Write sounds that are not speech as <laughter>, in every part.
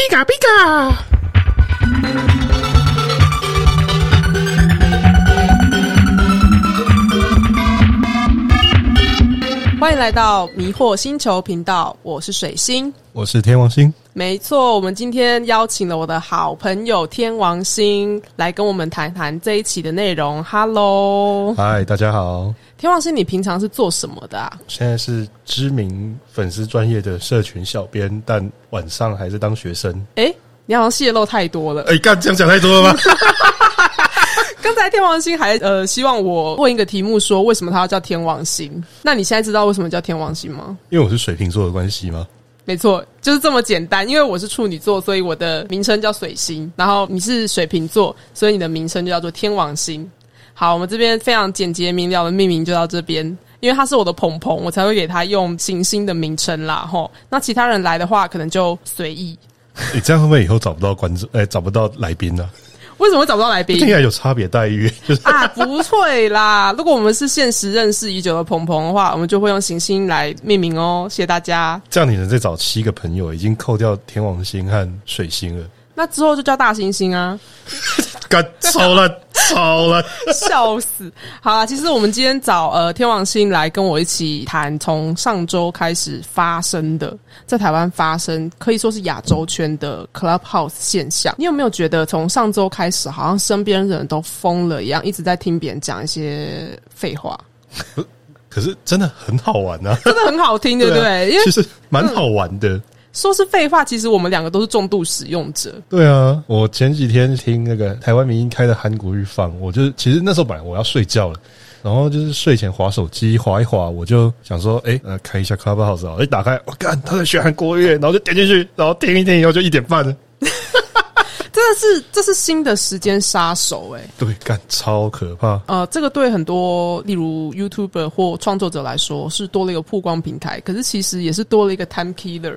比卡欢迎来到迷惑星球频道，我是水星。我是天王星，没错，我们今天邀请了我的好朋友天王星来跟我们谈谈这一期的内容。Hello，嗨，大家好，天王星，你平常是做什么的啊？现在是知名粉丝专业的社群小编，但晚上还是当学生。诶，你好像泄露太多了。哎、干这样讲太多了吗？<laughs> 刚才天王星还呃希望我问一个题目，说为什么它要叫天王星？那你现在知道为什么叫天王星吗？因为我是水瓶座的关系吗？没错，就是这么简单。因为我是处女座，所以我的名称叫水星。然后你是水瓶座，所以你的名称就叫做天王星。好，我们这边非常简洁明了的命名就到这边。因为他是我的鹏鹏，我才会给他用行星的名称啦。吼，那其他人来的话，可能就随意。<laughs> 你、这样会不会以后找不到观众？哎、找不到来宾呢、为什么会找不到来宾竟然有差别待遇，就是啊，不会啦！如果我们是现实认识已久的鹏鹏的话，我们就会用行星来命名哦。谢谢大家。这样你能再找七个朋友，已经扣掉天王星和水星了。那之后就叫大猩猩啊。<laughs> 干丑了，超了！<laughs> 笑死！好了，其实我们今天找呃天王星来跟我一起谈，从上周开始发生的，在台湾发生，可以说是亚洲圈的 Clubhouse 现象。你有没有觉得从上周开始，好像身边人都疯了一样，一直在听别人讲一些废话，可是真的很好玩啊，真的很好听，对不对？啊因为其实蛮好玩的。说是废话，其实我们两个都是重度使用者。对啊，我前几天听那个台湾民音开的韩国日放，我就是其实那时候本来我要睡觉了，然后就是睡前划手机划一划，我就想说，哎、呃，开一下 Clubhouse 啊，一打开，我干他在学韩国乐，然后就点进去，然后听一听以后就一点半了，<laughs> 真的是，这是新的时间杀手哎、对，干超可怕。呃，这个对很多例如 YouTuber 或创作者来说是多了一个曝光平台，可是其实也是多了一个 time killer。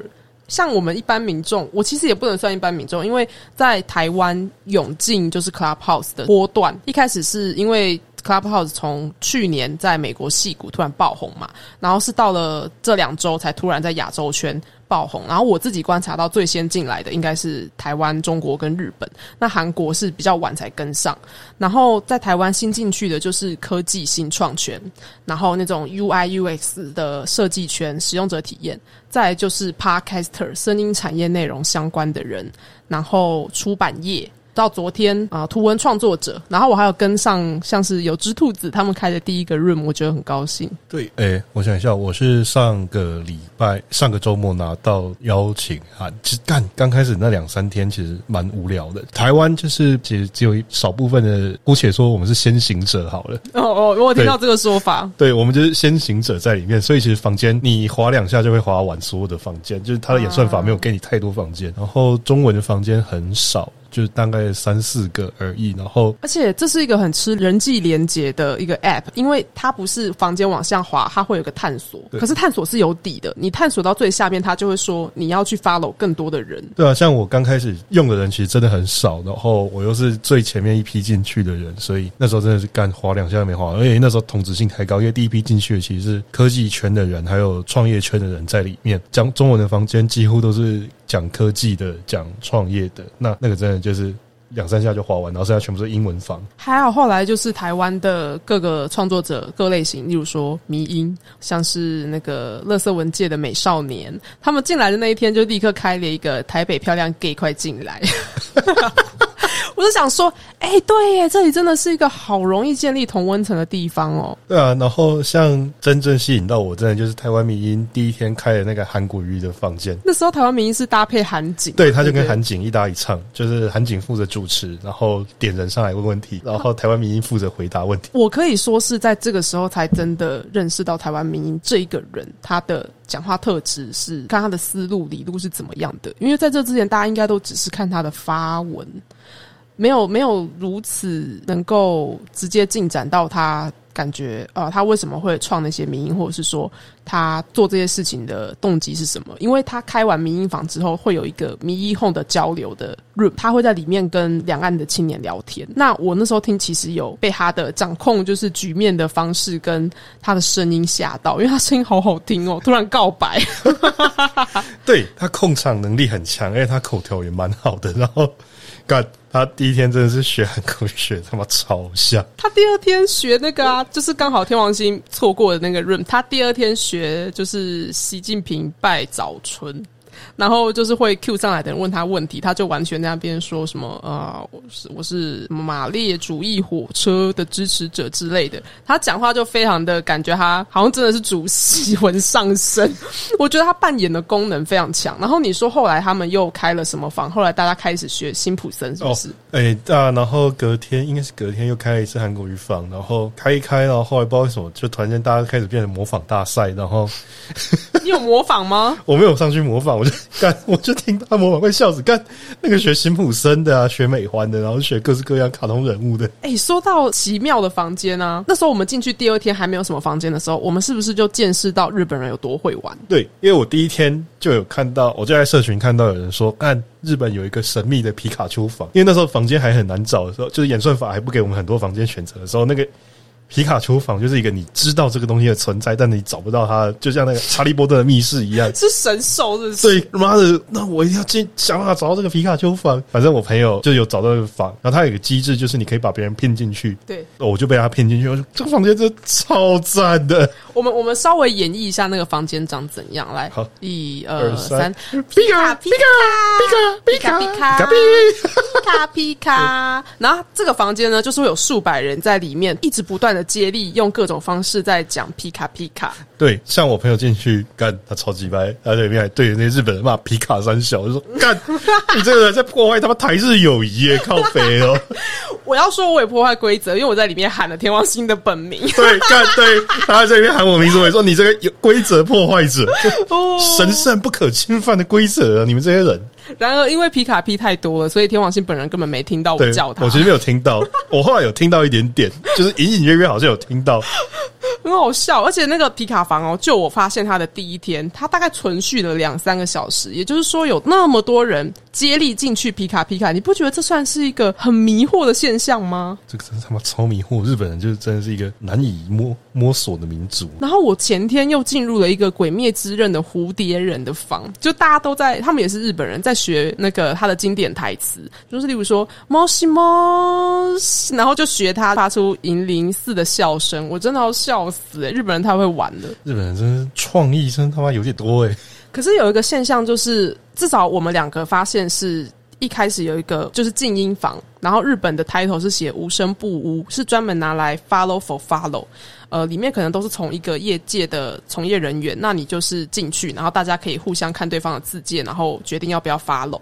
像我们一般民众，我其实也不能算一般民众，因为在台湾涌进就是 Clubhouse 的波段，一开始是因为 Clubhouse 从去年在美国戏骨突然爆红嘛，然后是到了这两周才突然在亚洲圈爆红，然后我自己观察到最先进来的应该是台湾、中国跟日本，那韩国是比较晚才跟上。然后在台湾新进去的就是科技新创圈，然后那种 UI UX 的设计圈、使用者体验，再就是 Podcaster 声音产业内容相关的人，然后出版业。到昨天啊、呃图文创作者，然后我还有跟上像是有只兔子他们开的第一个 room，我觉得很高兴。对，哎、我想一下，我是上个礼拜、上个周末拿到邀请函，其实干刚开始那两三天其实蛮无聊的。台湾就是其实只有一少部分的，姑且说我们是先行者好了。哦哦，我有听到这个说法。对，我们就是先行者在里面，所以其实房间你划两下就会划完所有的房间，就是它的演算法没有给你太多房间。然后中文的房间很少，就是大概三四个而已。然后而且这是一个很吃人际连接的一个 app，因为它不是房间往下滑，它会有个探索，可是探索是有底的，你探索到最下面，它就会说你要去 follow 更多的人。对啊，像我刚开始用的人其实真的很少，然后我又是最前面一批进去的人，所以那时候真的是干滑两下都没划完，而且那时候同质性太高，因为第一批进去的其实是科技圈的人，还有创业圈的人在里面。讲中文的房间几乎都是讲科技的、讲创业的，那那个真的就是两三下就划完，然后剩下全部是英文房。还好后来就是台湾的各个创作者各类型，例如说迷音，像是那个乐色文界的美少年，他们进来的那一天就立刻开了一个台北漂亮 gay 快进来。<laughs> 我就想说，哎、对耶，这里真的是一个好容易建立同温层的地方哦。对啊，然后像真正吸引到我，真的就是台湾民音第一天开的那个韩国瑜的房间。那时候台湾民音是搭配韩景，对，他就跟不韩景一搭一唱，就是韩景负责主持，然后点人上来问问题，然后台湾民音负责回答问题。我可以说是在这个时候才真的认识到台湾民音这一个人，他的讲话特质是看他的思路理路是怎么样的。因为在这之前，大家应该都只是看他的发文，没有没有如此能够直接进展到他感觉呃，他为什么会创那些民音，或者是说他做这些事情的动机是什么？因为他开完民音房之后，会有一个民音后的交流的 room，他会在里面跟两岸的青年聊天。那我那时候听，其实有被他的掌控就是局面的方式跟他的声音吓到，因为他声音好好听哦，突然告白。<laughs> 对他控场能力很强，而且他口条也蛮好的。然后，干他第一天真的是学韩国学他妈超像。他第二天学那个啊，就是刚好天王星错过的那个 room，他第二天学就是习近平拜早春。然后就是会 Q 上来的人问他问题，他就完全在那边说什么呃，我是我是马列主义火车的支持者之类的。他讲话就非常的感觉他好像真的是主席魂上身。<laughs> 我觉得他扮演的功能非常强。然后你说后来他们又开了什么房？后来大家开始学辛普森是不是？哎啊，然后隔天应该是隔天又开了一次韩国语房，然后开一开，然后后来不知道为什么就突然间大家开始变成模仿大赛，然后你有模仿吗？<laughs> 我没有上去模仿，我就。干，我就听他模仿会笑死。干，那个学辛普森的啊，学美欢的，然后学各式各样卡通人物的。哎，说到奇妙的房间啊，那时候我们进去第二天还没有什么房间的时候，我们是不是就见识到日本人有多会玩？对，因为我第一天就有看到，我就在社群看到有人说，干，日本有一个神秘的皮卡丘房，因为那时候房间还很难找的时候，就是演算法还不给我们很多房间选择的时候，那个。皮卡丘房就是一个你知道这个东西的存在，但你找不到它，就像那个查理波特的密室一样，<laughs> 是神兽，是不是？对，妈的，那我一定要进想办法找到这个皮卡丘房。反正我朋友就有找到这个房，然后他有个机制，就是你可以把别人骗进去。对，我就被他骗进去。我说这个房间真的超赞的。我们我们稍微演绎一下那个房间长怎样。来，好，一二三，皮卡皮卡皮卡皮卡皮卡皮卡皮卡。<laughs> 然后这个房间呢，就是会有数百人在里面，一直不断的。接力用各种方式在讲皮卡皮卡，对，像我朋友进去干，他超级白，他里面还对着那些日本人骂皮卡三小，就说 <laughs> 干，你这个人在破坏他们台日友谊耶，靠北哦！<laughs> 我要说我也破坏规则，因为我在里面喊了天王星的本名，<laughs> 对，干对，他在里面喊我名字，我说你这个有规则破坏者，神圣不可侵犯的规则，你们这些人。<laughs> 然而，因为皮卡皮太多了，所以天王星本人根本没听到我叫他。我其实没有听到，我后来有听到一点点，就是隐隐约约好像有听到。<laughs> 很好笑，而且那个皮卡房哦，就我发现它的第一天，它大概存续了两三个小时，也就是说有那么多人接力进去皮卡皮卡，你不觉得这算是一个很迷惑的现象吗？这个真他妈超迷惑，日本人就是真的是一个难以摸摸索的民族。然后我前天又进入了一个《鬼灭之刃》的蝴蝶人的房，就大家都在，他们也是日本人在学那个他的经典台词，就是例如说“猫西猫”，然后就学他发出银铃似的笑声，我真的要笑。死！日本人太会玩了，日本人真是创意真他妈有点多哎。可是有一个现象，就是至少我们两个发现是一开始有一个就是静音房，然后日本的 title 是写无声不污，是专门拿来 follow for follow。呃，里面可能都是从一个业界的从业人员，那你就是进去，然后大家可以互相看对方的字界，然后决定要不要 follow。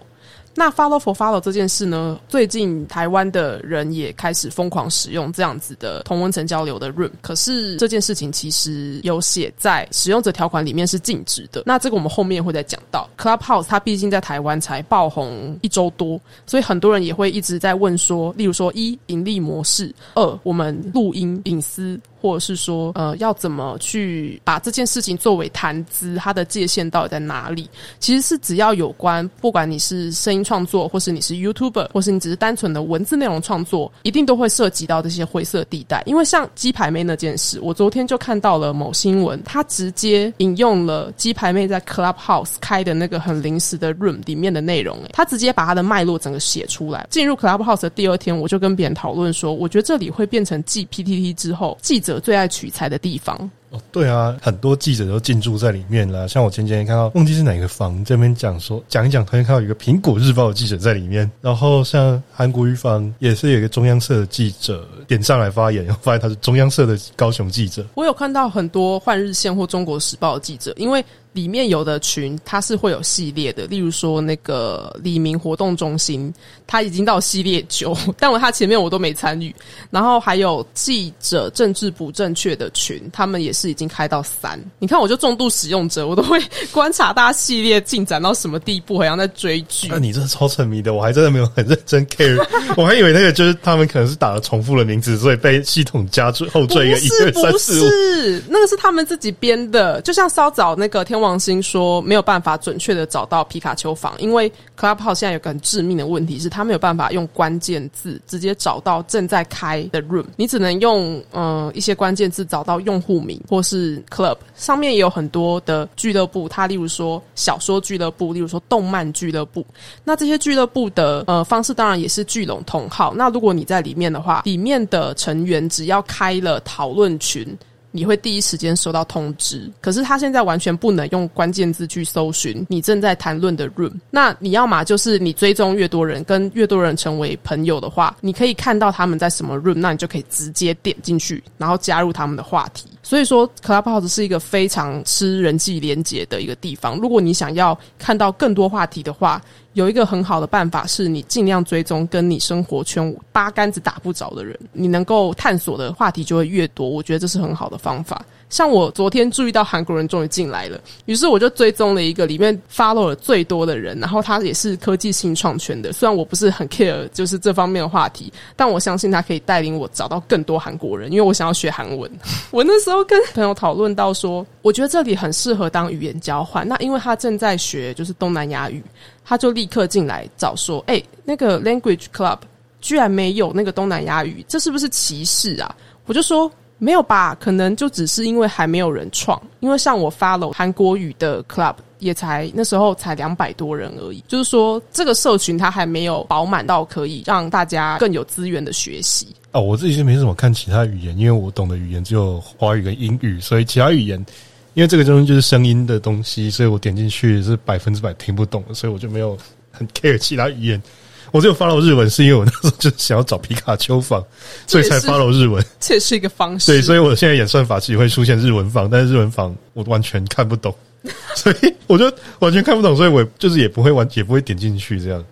那 follow for follow 这件事呢？最近台湾的人也开始疯狂使用这样子的同温层交流的 room。可是这件事情其实有写在使用者条款里面是禁止的。那这个我们后面会再讲到。Clubhouse 它毕竟在台湾才爆红一周多，所以很多人也会一直在问说，例如说一盈利模式，二我们录音隐私。或者是说，呃，要怎么去把这件事情作为谈资？它的界限到底在哪里？其实是只要有关，不管你是声音创作，或是你是 YouTuber，或是你只是单纯的文字内容创作，一定都会涉及到这些灰色地带。因为像鸡排妹那件事，我昨天就看到了某新闻，他直接引用了鸡排妹在 Clubhouse 开的那个很临时的 room 里面的内容，诶，他直接把他的脉络整个写出来。进入 Clubhouse 的第二天，我就跟别人讨论说，我觉得这里会变成继 PTT 之后记者。最爱取材的地方哦，对啊，很多记者都进驻在里面了。像我前几天看到，忘记是哪个房这边讲说讲一讲，突然看到一个苹果日报的记者在里面。然后像韩国语方也是有一个中央社的记者点上来发言，然后发现他是中央社的高雄记者。我有看到很多换日线或中国时报的记者，因为。里面有的群它是会有系列的，例如说那个李明活动中心，它已经到系列九，但我它前面我都没参与。然后还有记者政治不正确的群，他们也是已经开到三。你看，我就重度使用者，我都会观察大家系列进展到什么地步，好像在追剧。那 <laughs> 你真的超沉迷的，我还真的没有很认真 care，我还以为那个就是他们可能是打了重复的名字，所以被系统加注后缀一个一二三四五。是那个是他们自己编的，就像稍早那个天王星说没有办法准确的找到皮卡丘房，因为 Clubhouse 现在有个很致命的问题是，他没有办法用关键字直接找到正在开的 room，你只能用嗯一些关键字找到用户名或是 club 上面也有很多的俱乐部，它例如说小说俱乐部，例如说动漫俱乐部，那这些俱乐部的呃方式当然也是聚拢同号。那如果你在里面的话，里面的成员只要开了讨论群。你会第一时间收到通知，可是他现在完全不能用关键字去搜寻你正在谈论的 room。那你要嘛就是你追踪越多人，跟越多人成为朋友的话，你可以看到他们在什么 room，那你就可以直接点进去，然后加入他们的话题。所以说，Clubhouse 是一个非常吃人际连接的一个地方。如果你想要看到更多话题的话，有一个很好的办法是你尽量追踪跟你生活圈八竿子打不着的人，你能够探索的话题就会越多。我觉得这是很好的方法。像我昨天注意到韩国人终于进来了，于是我就追踪了一个里面 follow 了最多的人，然后他也是科技新创圈的。虽然我不是很 care 就是这方面的话题，但我相信他可以带领我找到更多韩国人，因为我想要学韩文。<laughs> 我那时候跟朋友讨论到说，我觉得这里很适合当语言交换。那因为他正在学就是东南亚语，他就立刻进来找说，哎，那个 language club 居然没有那个东南亚语，这是不是歧视啊？我就说。没有吧？可能就只是因为还没有人创。因为像我 follow 韩国语的 club，也才那时候才两百多人而已。就是说，这个社群它还没有饱满到可以让大家更有资源的学习。哦，我自己是没怎么看其他语言，因为我懂的语言只有华语跟英语，所以其他语言，因为这个东西就是声音的东西，所以我点进去是百分之百听不懂的，所以我就没有很 care 其他语言。我只有 follow 日文，是因为我那时候就想要找皮卡丘房，所以才 follow 日文。这也是一个方式。对，所以我现在演算法其实会出现日文房，但是日文房我完全看不懂，<laughs> 所以我就完全看不懂，所以我就是也不会完，也不会点进去这样。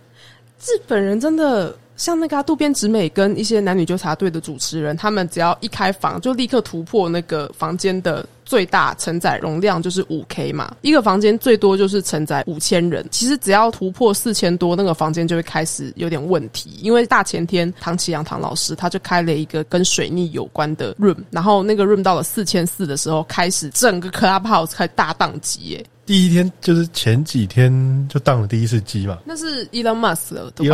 日本人真的。像那个渡边直美跟一些男女纠察队的主持人，他们只要一开房，就立刻突破那个房间的最大承载容量，就是五 K 嘛。一个房间最多就是承载五千人。其实只要突破四千多，那个房间就会开始有点问题。因为大前天唐启阳唐老师他就开了一个跟水逆有关的 room，然后那个 room 到了四千四的时候，开始整个 clubhouse 开大宕机耶。第一天就是前几天就当了第一次机嘛，那是 Elon Musk 的对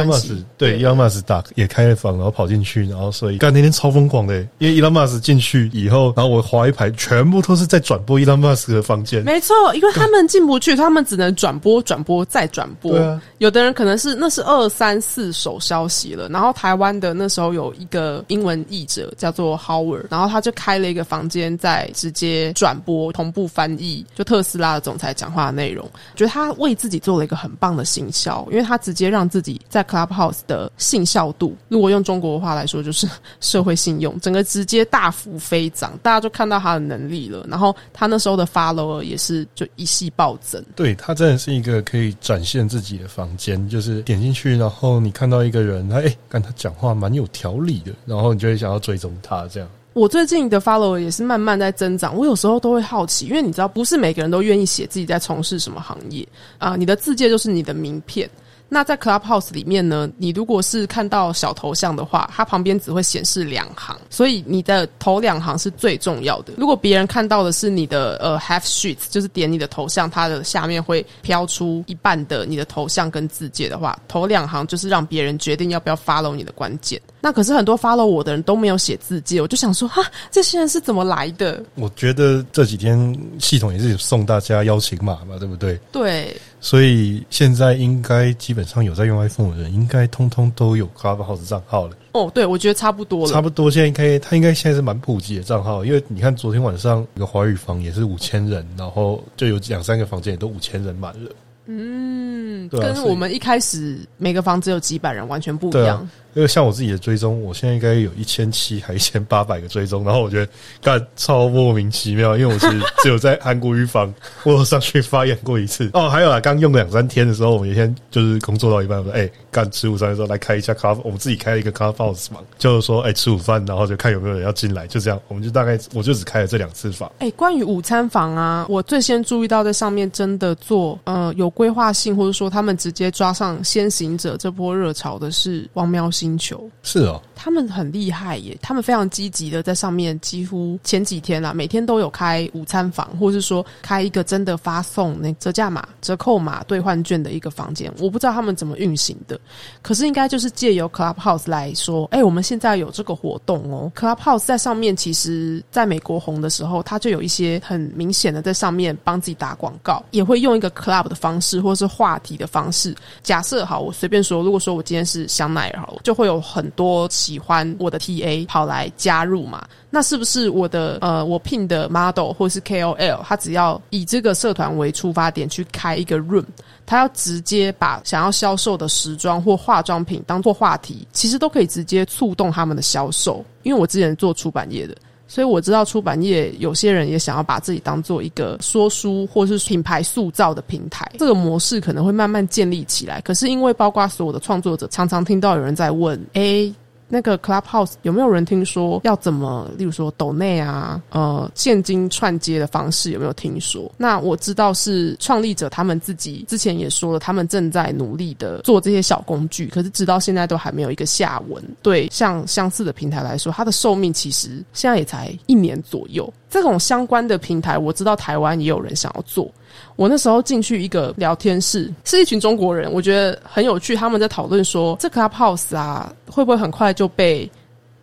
Elon Musk 打也开了房，然后跑进去，然后所以干那天超疯狂的，因为 Elon Musk 进去以后，然后我划一排，全部都是在转播 Elon Musk 的房间。没错，因为他们进不去，他们只能转播、转播再转播。有的人可能是那是二三四手消息了，然后台湾的那时候有一个英文译者叫做 Howard，然后他就开了一个房间，在直接转播、同步翻译，就特斯拉的总裁讲。讲话的内容，觉得他为自己做了一个很棒的行销，因为他直接让自己在 Clubhouse 的信效度，如果用中国话来说，就是社会信用，整个直接大幅飞涨，大家就看到他的能力了。然后他那时候的 follower 也是就一系暴增。对他真的是一个可以展现自己的房间，就是点进去，然后你看到一个人，他哎，跟他讲话蛮有条理的，然后你就会想要追踪他这样。我最近的 follow 也是慢慢在增长。我有时候都会好奇，因为你知道，不是每个人都愿意写自己在从事什么行业啊。你的字界就是你的名片。那在 Clubhouse 里面呢，你如果是看到小头像的话，它旁边只会显示两行，所以你的头两行是最重要的。如果别人看到的是你的呃 half sheet，就是点你的头像，它的下面会飘出一半的你的头像跟字界的话，头两行就是让别人决定要不要 follow 你的关键。那可是很多 follow 我的人都没有写字界，我就想说哈，这些人是怎么来的？我觉得这几天系统也是送大家邀请码嘛，对不对？对。所以现在应该基本上有在用 iPhone 的人，应该通通都有 Clubhouse 账号了。哦，对，我觉得差不多了。差不多，现在应该他应该现在是蛮普及的账号，因为你看昨天晚上一个华语房也是五千人，然后就有两三个房间也都五千人满了。嗯，跟我们一开始每个房只有几百人完全不一样。因为像我自己的追踪，我现在应该有一千七还一千八百个追踪，然后我觉得干超莫名其妙，因为我其实只有在韩国语坊我有上去发言过一次。哦，还有啊，刚用两三天的时候，我们有一天就是工作到一半，我说哎，干吃午餐的时候来开一下咖，我们自己开一个咖 house 嘛，就是说哎吃午饭，然后就看有没有人要进来，就这样，我们就大概我就只开了这两次房。哎，关于午餐房啊，我最先注意到在上面真的做呃有规划性，或者说他们直接抓上先行者这波热潮的是王喵星球。是哦，他们很厉害耶，他们非常积极的在上面，几乎前几天啦，每天都有开午餐房，或是说开一个真的发送那折价码、折扣码兑换券的一个房间。我不知道他们怎么运行的，可是应该就是借由 Clubhouse 来说，哎，我们现在有这个活动哦。Clubhouse 在上面，其实在美国红的时候，它就有一些很明显的在上面帮自己打广告，也会用一个 club 的方式，或者是话题的方式。假设好，我随便说，如果说我今天是香奈儿，好，就会有很多喜欢我的 TA 跑来加入嘛。那是不是我的呃，我聘的 model 或是 KOL，他只要以这个社团为出发点去开一个 room，他要直接把想要销售的时装或化妆品当做话题，其实都可以直接触动他们的销售。因为我之前做出版业的。所以我知道出版业有些人也想要把自己当做一个说书或是品牌塑造的平台，这个模式可能会慢慢建立起来。可是因为包括所有的创作者，常常听到有人在问：诶。那个 Clubhouse 有没有人听说要怎么，例如说抖内啊，呃，现金串接的方式有没有听说？那我知道是创立者他们自己之前也说了，他们正在努力的做这些小工具，可是直到现在都还没有一个下文。对，像相似的平台来说，它的寿命其实现在也才一年左右。这种相关的平台，我知道台湾也有人想要做。我那时候进去一个聊天室，是一群中国人，我觉得很有趣。他们在讨论说，这 Clubhouse 啊，会不会很快就被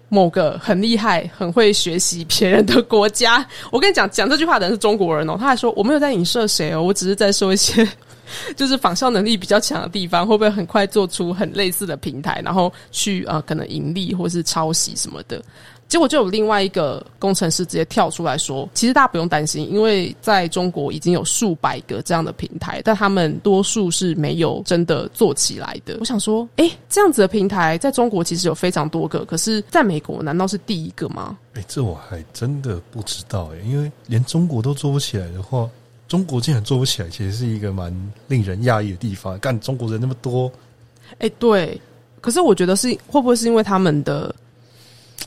某个很厉害、很会学习别人的国家？<laughs> 我跟你讲，讲这句话的人是中国人哦。他还说，我没有在影射谁哦，我只是在说一些 <laughs> 就是仿效能力比较强的地方，会不会很快做出很类似的平台，然后去呃可能盈利或是抄袭什么的？结果就有另外一个工程师直接跳出来说：“其实大家不用担心，因为在中国已经有数百个这样的平台，但他们多数是没有真的做起来的。”我想说，哎，这样子的平台在中国其实有非常多个，可是在美国难道是第一个吗？哎，这我还真的不知道哎，因为连中国都做不起来的话，中国竟然做不起来，其实是一个蛮令人讶异的地方。干中国人那么多，哎，对，可是我觉得是会不会是因为他们的？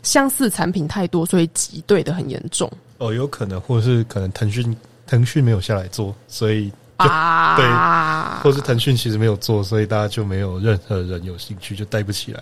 相似产品太多，所以挤兑的很严重。哦，有可能，或者是可能腾讯腾讯没有下来做，所以啊，对，或是腾讯其实没有做，所以大家就没有任何人有兴趣，就带不起来。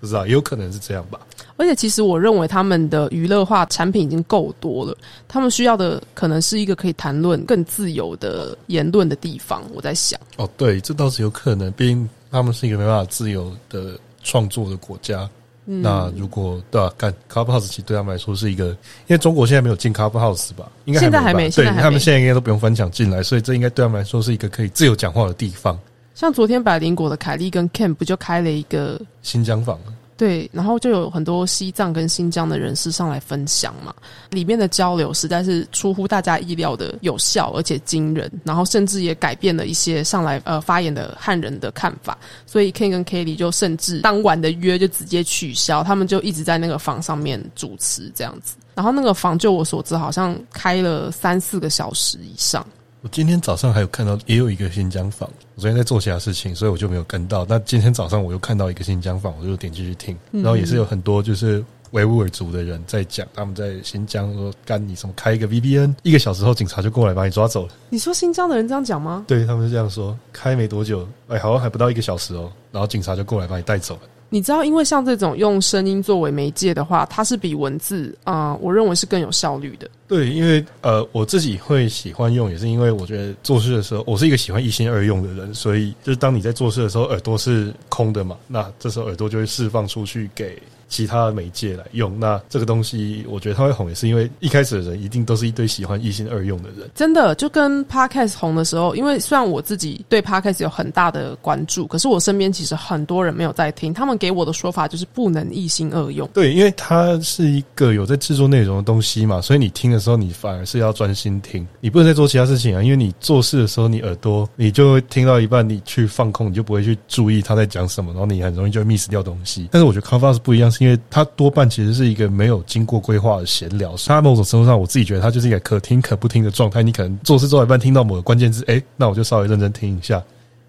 不知道，也有可能是这样吧。而且，其实我认为他们的娱乐化产品已经够多了，他们需要的可能是一个可以谈论更自由的言论的地方。我在想，哦，对，这倒是有可能，毕竟他们是一个没办法自由的创作的国家。那如果对啊，干 Clubhouse 其实对他们来说是一个，因为中国现在没有进 Clubhouse 吧？应该现在还没，对他们现在应该都不用翻墙进来，所以这应该对他们来说是一个可以自由讲话的地方。像昨天百灵果的凯莉跟 Ken 不就开了一个新疆房？对，然后就有很多西藏跟新疆的人士上来分享嘛，里面的交流实在是出乎大家意料的有效而且惊人，然后甚至也改变了一些上来呃发言的汉人的看法，所以 Ken 跟 Kelly 就甚至当晚的约就直接取消，他们就一直在那个房上面主持这样子，然后那个房就我所知好像开了三四个小时以上。我今天早上还有看到，也有一个新疆房。我昨天在做其他事情，所以我就没有跟到。那今天早上我又看到一个新疆房，我就点进去听。然后也是有很多就是维吾尔族的人在讲，他们在新疆说干你什么开一个 VPN，一个小时后警察就过来把你抓走了。你说新疆的人这样讲吗？对他们是这样说，开没多久，哎，好像还不到一个小时哦，然后警察就过来把你带走了。你知道，因为像这种用声音作为媒介的话，它是比文字啊，我认为是更有效率的。对，因为呃，我自己会喜欢用，也是因为我觉得做事的时候，我是一个喜欢一心二用的人，所以就是当你在做事的时候，耳朵是空的嘛，那这时候耳朵就会释放出去给其他的媒介来用。那这个东西，我觉得它会红，也是因为一开始的人一定都是一堆喜欢一心二用的人。真的就跟 Podcast 红的时候，因为虽然我自己对 Podcast 有很大的关注，可是我身边其实很多人没有在听，他们给我的说法就是不能一心二用。对，因为它是一个有在制作内容的东西嘛，所以你听的时候，你反而是要专心听，你不能再做其他事情啊。因为你做事的时候，你耳朵你就会听到一半，你去放空，你就不会去注意他在讲什么，然后你很容易就会 miss 掉东西。但是我觉得 Clubhouse 不一样，是因为它多半其实是一个没有经过规划的闲聊。它某种程度上，我自己觉得它就是一个可听可不听的状态。你可能做事做一半听到某个关键字，哎，那我就稍微认真听一下，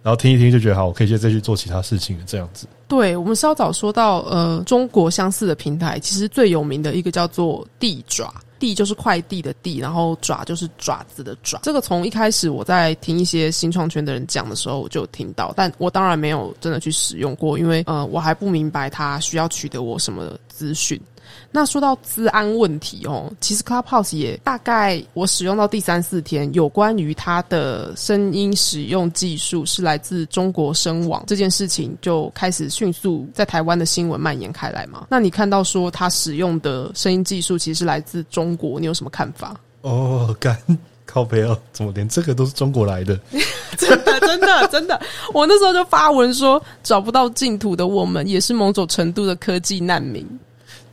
然后听一听就觉得好，我可以接着再去做其他事情了。这样子。对，我们稍早说到，呃，中国相似的平台，其实最有名的一个叫做地爪。地就是快递的地，然后爪就是爪子的爪。这个从一开始我在听一些新创圈的人讲的时候，我就听到，但我当然没有真的去使用过，因为呃，我还不明白它需要取得我什么资讯。那说到治安问题哦，其实 Clubhouse 也大概我使用到第三四天，有关于它的声音使用技术是来自中国声网这件事情，就开始迅速在台湾的新闻蔓延开来嘛。那你看到说它使用的声音技术其实是来自中国，你有什么看法？哦，干靠背哦，怎么连这个都是中国来的？<laughs> 真的，真的，真的，我那时候就发文说，找不到净土的我们，也是某种程度的科技难民。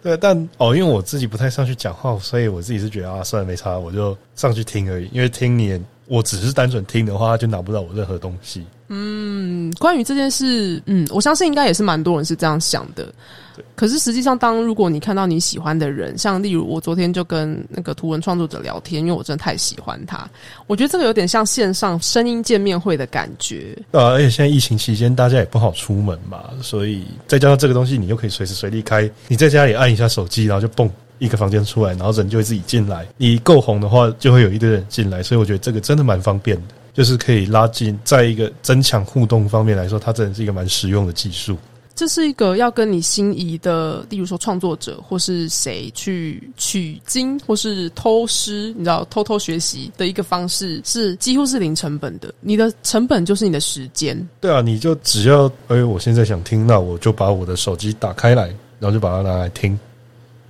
对，但哦，因为我自己不太上去讲话，所以我自己是觉得啊，算了，没差，我就上去听而已。因为听你，我只是单纯听的话，就拿不到我任何东西。嗯，关于这件事，嗯，我相信应该也是蛮多人是这样想的。可是实际上，当如果你看到你喜欢的人，像例如我昨天就跟那个图文创作者聊天，因为我真的太喜欢他，我觉得这个有点像线上声音见面会的感觉。呃，而且现在疫情期间，大家也不好出门嘛，所以再加上这个东西，你又可以随时随地开，你在家里按一下手机，然后就蹦一个房间出来，然后人就会自己进来。你够红的话，就会有一堆人进来，所以我觉得这个真的蛮方便的。就是可以拉近，在一个增强互动方面来说，它真的是一个蛮实用的技术。这是一个要跟你心仪的，例如说创作者或是谁去取经或是偷师，你知道偷偷学习的一个方式，是几乎是零成本的。你的成本就是你的时间。对啊，你就只要，哎，我现在想听，那我就把我的手机打开来，然后就把它拿来听，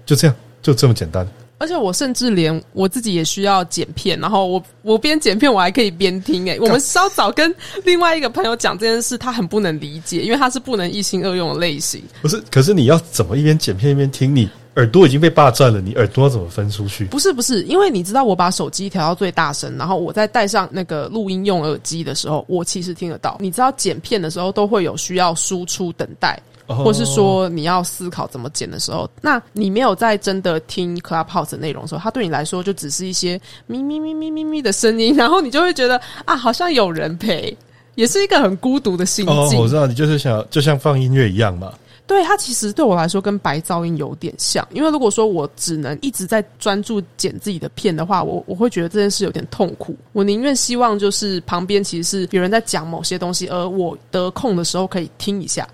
就这样，就这么简单。而且我甚至连我自己也需要剪片，然后我我边剪片我还可以边听。哎，我们稍早跟另外一个朋友讲这件事，他很不能理解，因为他是不能一心二用的类型。不是，可是你要怎么一边剪片一边听？你耳朵已经被霸占了，你耳朵怎么分出去？不是不是，因为你知道我把手机调到最大声，然后我在戴上那个录音用耳机的时候，我其实听得到。你知道剪片的时候都会有需要输出等待。或是说你要思考怎么剪的时候，那你没有在真的听 Clubhouse 内容的时候，它对你来说就只是一些咪咪咪咪咪咪的声音，然后你就会觉得啊，好像有人陪，也是一个很孤独的心境。我知道你就是想就像放音乐一样嘛。对，它其实对我来说跟白噪音有点像，因为如果说我只能一直在专注剪自己的片的话，我我会觉得这件事有点痛苦。我宁愿希望就是旁边其实是有人在讲某些东西，而我得空的时候可以听一下。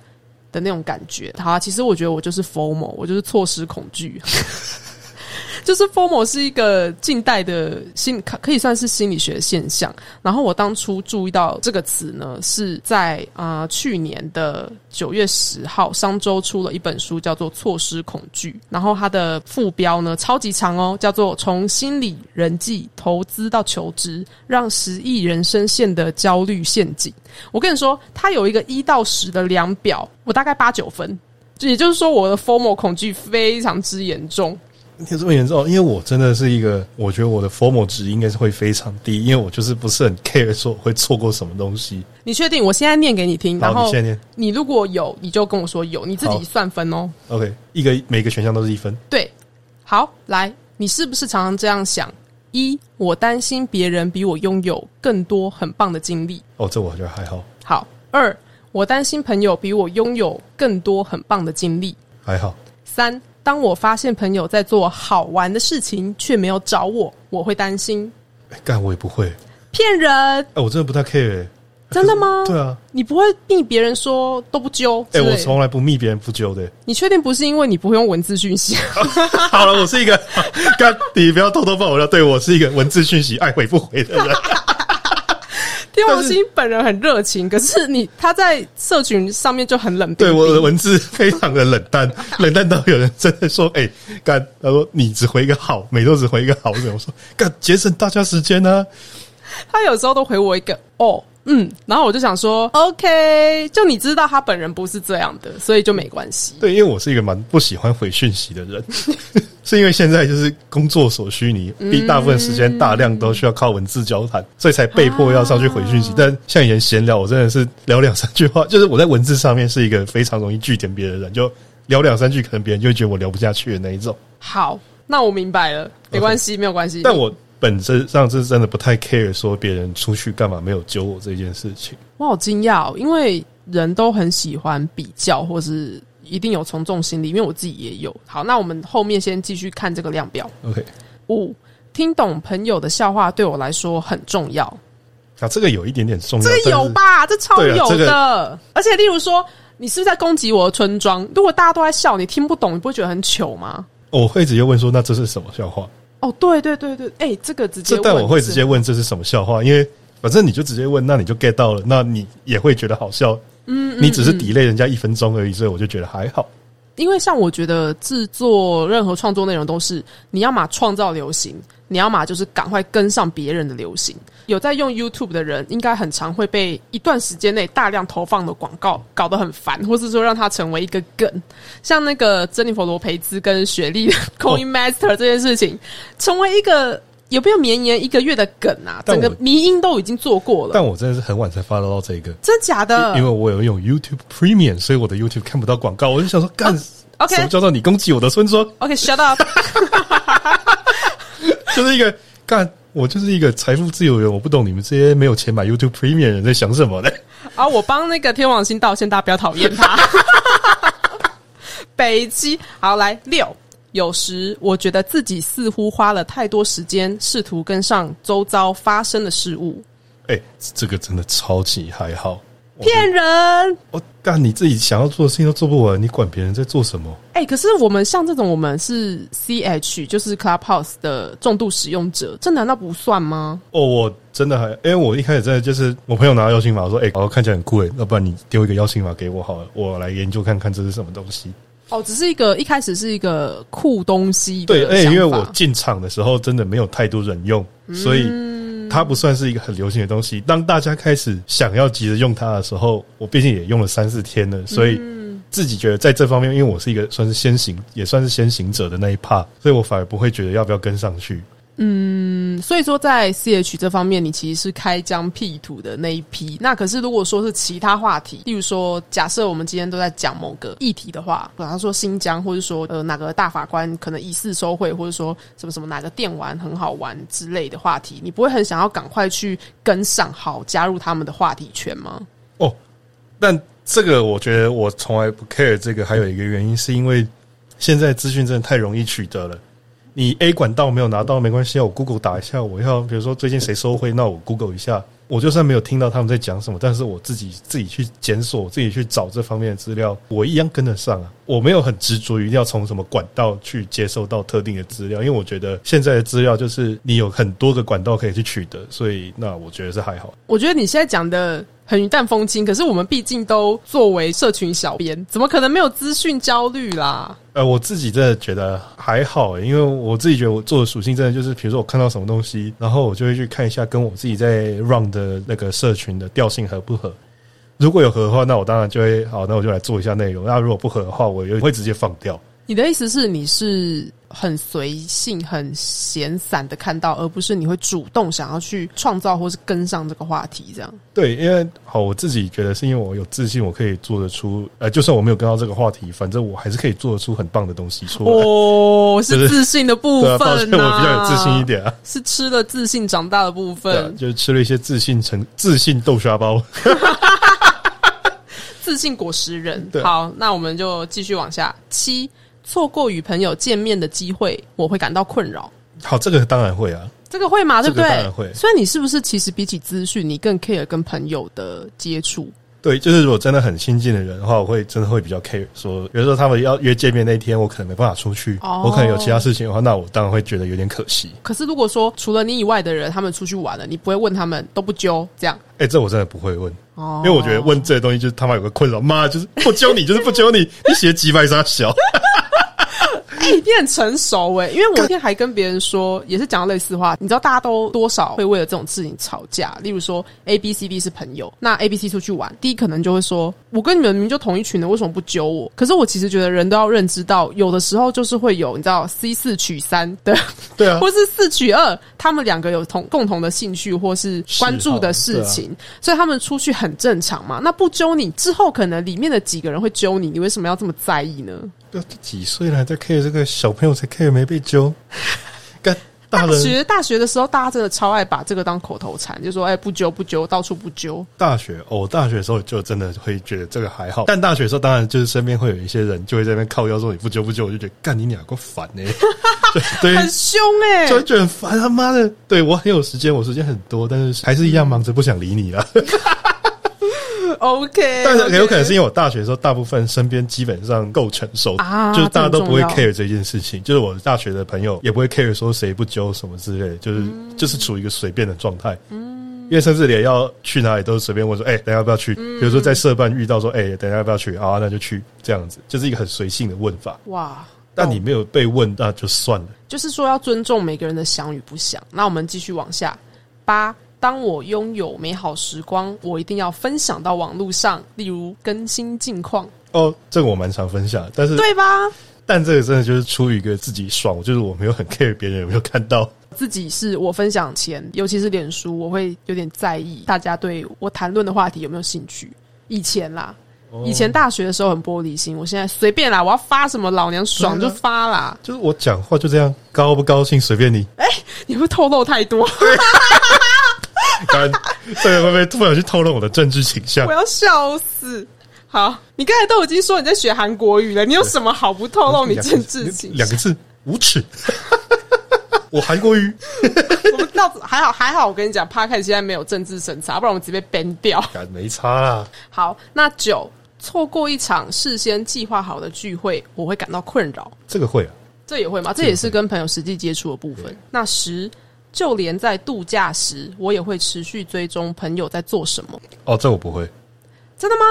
的那种感觉，他，其实我觉得我就是 FOMO，我就是错失恐惧。就是 formal 是一个近代的心，可可以算是心理学现象。然后我当初注意到这个词呢，是在啊去年的九月十号，商周出了一本书，叫做《错失恐惧》。然后它的副标呢超级长哦，叫做“从心理、人际、投资到求职，让十亿人深陷的焦虑陷阱”。我跟你说，它有一个一到十的量表，我大概八九分，也就是说我的 formal 恐惧非常之严重。有这么严重？因为我真的是一个，我觉得我的 formal 值应该是会非常低，因为我就是不是很 care 说会错过什么东西。你确定？我现在念给你听，然后你念。你如果有，你就跟我说有，你自己算分哦。OK，一个每个选项都是一分。对，好，来，你是不是常常这样想？一，我担心别人比我拥有更多很棒的经历。哦，这我觉得还好。好，二，我担心朋友比我拥有更多很棒的经历。还好。三。当我发现朋友在做好玩的事情，却没有找我，我会担心。干我也不会骗人。哎，我真的不太 care。真的吗？对啊，你不会密别人说都不揪。哎，我从来不密别人不揪的。你确定不是因为你不会用文字讯息？<laughs> 好了，我是一个干，你不要偷偷爆我了。对我是一个文字讯息爱回不回的人。天王星本人很热情，可是你他在社群上面就很冷冰冰。对我的文字非常的冷淡，<laughs> 冷淡到有人真的说：“哎、干，他说你只回一个好，每周只回一个好。”我说：“干，节省大家时间呢、他有时候都回我一个哦，嗯，然后我就想说，OK，就你知道他本人不是这样的，所以就没关系。对，因为我是一个蛮不喜欢回讯息的人，<laughs> 是因为现在就是工作所需，你一大部分时间大量都需要靠文字交谈，所以才被迫要上去回讯息。但像以前闲聊，我真的是聊两三句话，<laughs> 就是我在文字上面是一个非常容易据点别人的人，就聊两三句，可能别人就会觉得我聊不下去的那一种。好，那我明白了，没关系，没有关系。但我本质上是真的不太 care 说别人出去干嘛没有揪我这件事情。我好惊讶、哦，因为人都很喜欢比较，或是一定有从众心理，因为我自己也有。好，那我们后面先继续看这个量表。OK，五，听懂朋友的笑话对我来说很重要。啊，这个有一点点重要，这个有吧？这超有的。而且，例如说，你是不是在攻击我的村庄？如果大家都在笑，你听不懂，你不会觉得很糗吗？我会直接问说：“那这是什么笑话哦，对对对对，哎、这个直？”接但我会直接问这是什么笑话，因为反正你就直接问，那你就 get 到了，那你也会觉得好笑。嗯，你只是 delay 人家一分钟而已，所以我就觉得还好。因为像我觉得制作任何创作内容都是你要么创造流行，你要么就是赶快跟上别人的流行。有在用 YouTube 的人，应该很常会被一段时间内大量投放的广告搞得很烦，或是说让它成为一个梗。像那个珍妮佛罗培兹跟雪莉 <laughs> 的 Coin Master 这件事情，成为一个有没有绵延一个月的梗啊？整个迷音都已经做过了，但我真的是很晚才发到这个，真假的？因为我有用 YouTube Premium，所以我的 YouTube 看不到广告。我就想说，干、OK 什么叫做你攻击我的村庄？OK，shut、up。<laughs> 就是一个干，我就是一个财富自由人，我不懂你们这些没有钱买 YouTube Premium 的人在想什么呢？啊，我帮那个天王星道歉，大家不要讨厌他。<laughs> 北极，好来六。有时我觉得自己似乎花了太多时间，试图跟上周遭发生的事物，哎、这个真的超级还好。骗人。我干，你自己想要做的事情都做不完，你管别人在做什么？哎、可是我们像这种，我们是 CH，就是 Clubhouse 的重度使用者，这难道不算吗？哦，我真的还，因为我一开始真的就是我朋友拿到邀请码，我说，哎、好看起来很酷诶，要不然你丢一个邀请码给我好了，我来研究看看这是什么东西。哦，只是一个一开始是一个酷东西对，而且因为我进场的时候真的没有太多人用，所以它不算是一个很流行的东西。当大家开始想要急着用它的时候，我毕竟也用了三四天了，所以自己觉得在这方面，因为我是一个算是先行，也算是先行者的那一 part，所以我反而不会觉得要不要跟上去。嗯，所以说在 CH 这方面，你其实是开疆辟土的那一批。那可是如果说是其他话题，例如说，假设我们今天都在讲某个议题的话，比方说新疆，或者说呃哪个大法官可能疑似收贿，或者说什么什么哪个电玩很好玩之类的话题，你不会很想要赶快去跟上，好加入他们的话题圈吗？哦，但这个我觉得我从来不 care 这个，还有一个原因是因为现在资讯真的太容易取得了。你 A 管道没有拿到没关系啊，我 Google 打一下，我要比如说最近谁收回，那我 Google 一下，我就算没有听到他们在讲什么，但是我自己自己去检索，自己去找这方面的资料，我一样跟得上啊。我没有很执着于要从什么管道去接收到特定的资料，因为我觉得现在的资料就是你有很多个管道可以去取得，所以那我觉得是还好。我觉得你现在讲的很云淡风轻，可是我们毕竟都作为社群小编，怎么可能没有资讯焦虑啦？呃，我自己真的觉得还好欸，因为我自己觉得我做的属性真的就是，比如说我看到什么东西，然后我就会去看一下跟我自己在 run 的那个社群的调性合不合。如果有合的话，那我当然就会好，那我就来做一下内容。那如果不合的话，我也会直接放掉。你的意思是你是很随性、很闲散的看到，而不是你会主动想要去创造或是跟上这个话题这样？对，因为好，我自己觉得是因为我有自信，我可以做得出，呃，就算我没有跟到这个话题，反正我还是可以做得出很棒的东西出来。哦，是是自信的部分啊，我、比较有自信一，点啊。是吃了自信长大的部分，，就是吃了一些自信成自信豆沙包。<laughs> 自信果实人。对好，那我们就继续往下。七，错过与朋友见面的机会，我会感到困扰。好，这个当然会啊。这个会嘛？对不对这个当然会？所以你是不是其实比起资讯，你更 care 跟朋友的接触？对，就是如果真的很亲近的人的话，我会真的会比较 care。说，比如说他们要约见面那天，我可能没办法出去，哦我可能有其他事情的话，那我当然会觉得有点可惜。可是如果说除了你以外的人，他们出去玩了，你不会问他们都不揪这样哎、这我真的不会问，哦因为我觉得问这些东西就是他妈有个困扰，妈就是不揪你，就是不揪你，<laughs> 你写几百张小。哎、你很成熟哎、因为我那天还跟别人说，也是讲到类似话。你知道，大家都多少会为了这种事情吵架。例如说，A、B、C、D 是朋友，那 A、B、C 出去玩，D 可能就会说：“我跟你们明明就同一群的，为什么不揪我？”可是我其实觉得人都要认知到，有的时候就是会有你知道 C 四取三的，对啊，或是四取二，他们两个有同共同的兴趣或是关注的事情，所以他们出去很正常嘛。那不揪你之后，可能里面的几个人会揪你，你为什么要这么在意呢？都几岁了还在 care 这个小朋友才 care 没被揪，<laughs> 干大学大学的时候，大家真的超爱把这个当口头禅，就说：“哎、不揪不揪，到处不揪。大学哦，大学的时候就真的会觉得这个还好，但大学的时候当然就是身边会有一些人就会在那边靠腰说你不揪不揪，我就觉得干你俩够烦呢、<laughs> 对对，很凶哎、就会觉得很烦他妈的。对我很有时间，我时间很多，但是还是一样忙着不想理你啦。<laughs> OK，但是有可能是因为我大学的时候，大部分身边基本上够成熟，啊就是大家都不会 care 这件事情。就是我大学的朋友也不会 care 说谁不揪什么之类，就是、嗯就是处于一个随便的状态。嗯，因为甚至连要去哪里都是随便问说，哎、等下要不要去？嗯比如说在社办遇到说，哎、等下要不要去？啊，那就去，这样子就是一个很随性的问法。哇。但你没有被问，那就算了。就是说要尊重每个人的想与不想。那我们继续往下。八，当我拥有美好时光，我一定要分享到网络上，例如更新近况，哦，这个我蛮常分享，但是对吧？但这个真的就是出于一个自己爽，就是我没有很 care 别人有没有看到。自己是我分享前，尤其是脸书，我会有点在意大家对我谈论的话题有没有兴趣。以前啦，以前大学的时候很玻璃心，我现在随便啦，我要发什么老娘爽就发啦。就是我讲话就这样，高不高兴随便你。哎你会透露太多，<laughs> <laughs> 干，这个会不会突然去透露我的政治倾向我？要笑死。好，你刚才都已经说你在学韩国语了，你有什么好不透露你政治倾向？两个字，无耻。<laughs> 我韩国语，我们到还好还好，我跟你讲 p a r k 现在没有政治审查，不然我们直接被 ban 掉。干没差啦。好，那九错过一场事先计划好的聚会，我会感到困扰。这个会啊，这也会吗？这也是跟朋友实际接触的部分。那十，就连在度假时，我也会持续追踪朋友在做什么。哦，这我不会。真的吗？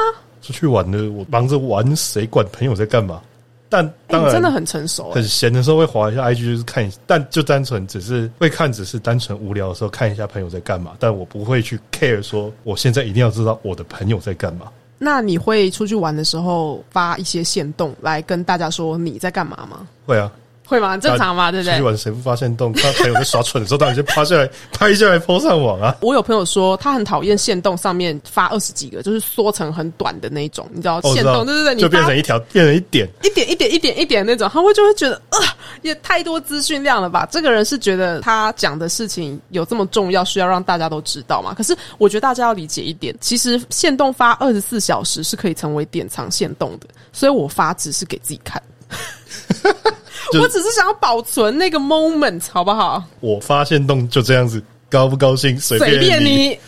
出去玩的，我忙着玩，谁管朋友在干嘛？但哎、当然，你真的很成熟、哎很闲的时候会划一下 IG，就是看一下，但就单纯只是会看，只是单纯无聊的时候看一下朋友在干嘛，但我不会去 care 说我现在一定要知道我的朋友在干嘛。那你会出去玩的时候发一些线动来跟大家说你在干嘛吗？会啊，会吗？正常嘛？对不对？出去玩谁不发现洞？他朋友在耍蠢的时候，当然先趴下来拍下来 po 上网啊。我有朋友说，他很讨厌线动上面发二十几个，就是缩成很短的那种，你知道线动，对对对，你就变成一条，变成一点。一点一点一点一点那种，他会就会觉得啊、也太多资讯量了吧？这个人是觉得他讲的事情有这么重要，需要让大家都知道嘛？可是我觉得大家要理解一点，其实限动发二十四小时是可以成为典藏限动的，所以我发只是给自己看。<laughs> 就我只是想要保存那个 moment，好不好？我发现动就这样子，高不高兴随随便便你。<laughs>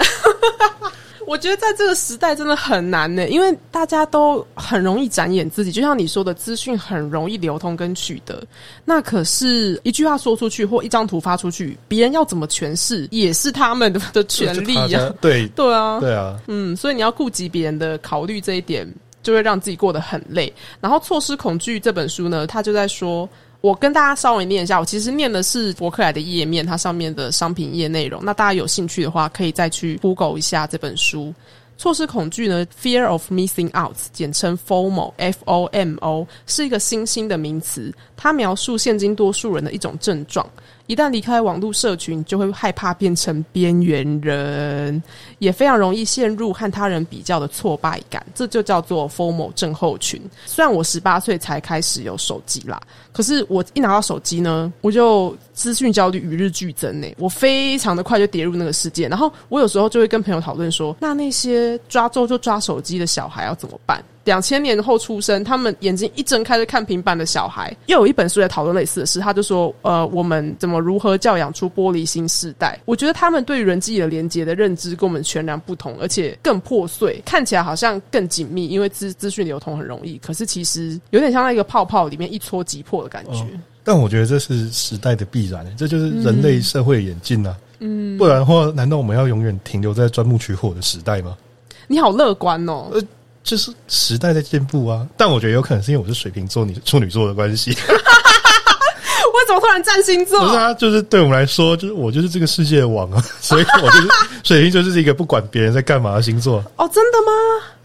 我觉得在这个时代真的很难呢，因为大家都很容易展演自己，就像你说的，资讯很容易流通跟取得。那可是，一句话说出去或一张图发出去，别人要怎么诠释，也是他们的的权利呀、对 <laughs> 对啊，对啊，嗯，所以你要顾及别人的考虑这一点，就会让自己过得很累。然后《错失恐惧》这本书呢，它就在说。我跟大家稍微念一下，我其实念的是博客来的页面，它上面的商品页内容。那大家有兴趣的话，可以再去 <laughs> Google 一下这本书。错失恐惧呢，Fear of Missing Out，简称 FOMO，F O M O，是一个新兴的名词，它描述现今多数人的一种症状。一旦离开网络社群，就会害怕变成边缘人，也非常容易陷入和他人比较的挫败感，这就叫做 FOMO 症候群。虽然我十八岁才开始有手机啦，可是我一拿到手机呢，我就资讯焦虑与日俱增呢、我非常的快就跌入那个世界。然后我有时候就会跟朋友讨论说，那那些抓周就抓手机的小孩要怎么办？两千年后出生，他们眼睛一睁开就看平板的小孩，又有一本书在讨论类似的事，他就说，呃，我们怎么如何教养出玻璃心世代？我觉得他们对于人际的连接的认知跟我们全然不同，而且更破碎，看起来好像更紧密，因为资资讯流通很容易，可是其实有点像那个泡泡里面一戳即破的感觉。但我觉得这是时代的必然，这就是人类社会演进啊。嗯，不然的话，难道我们要永远停留在钻木取火的时代吗？你好乐观哦。呃。就是时代在进步啊，但我觉得有可能是因为我是水瓶座，你是处女座的关系。<laughs> 我怎么突然占星座？不是啊，就是对我们来说，就是我就是这个世界的王啊，所以我就是 <laughs> 水瓶，就是一个不管别人在干嘛的星座。哦，真的吗？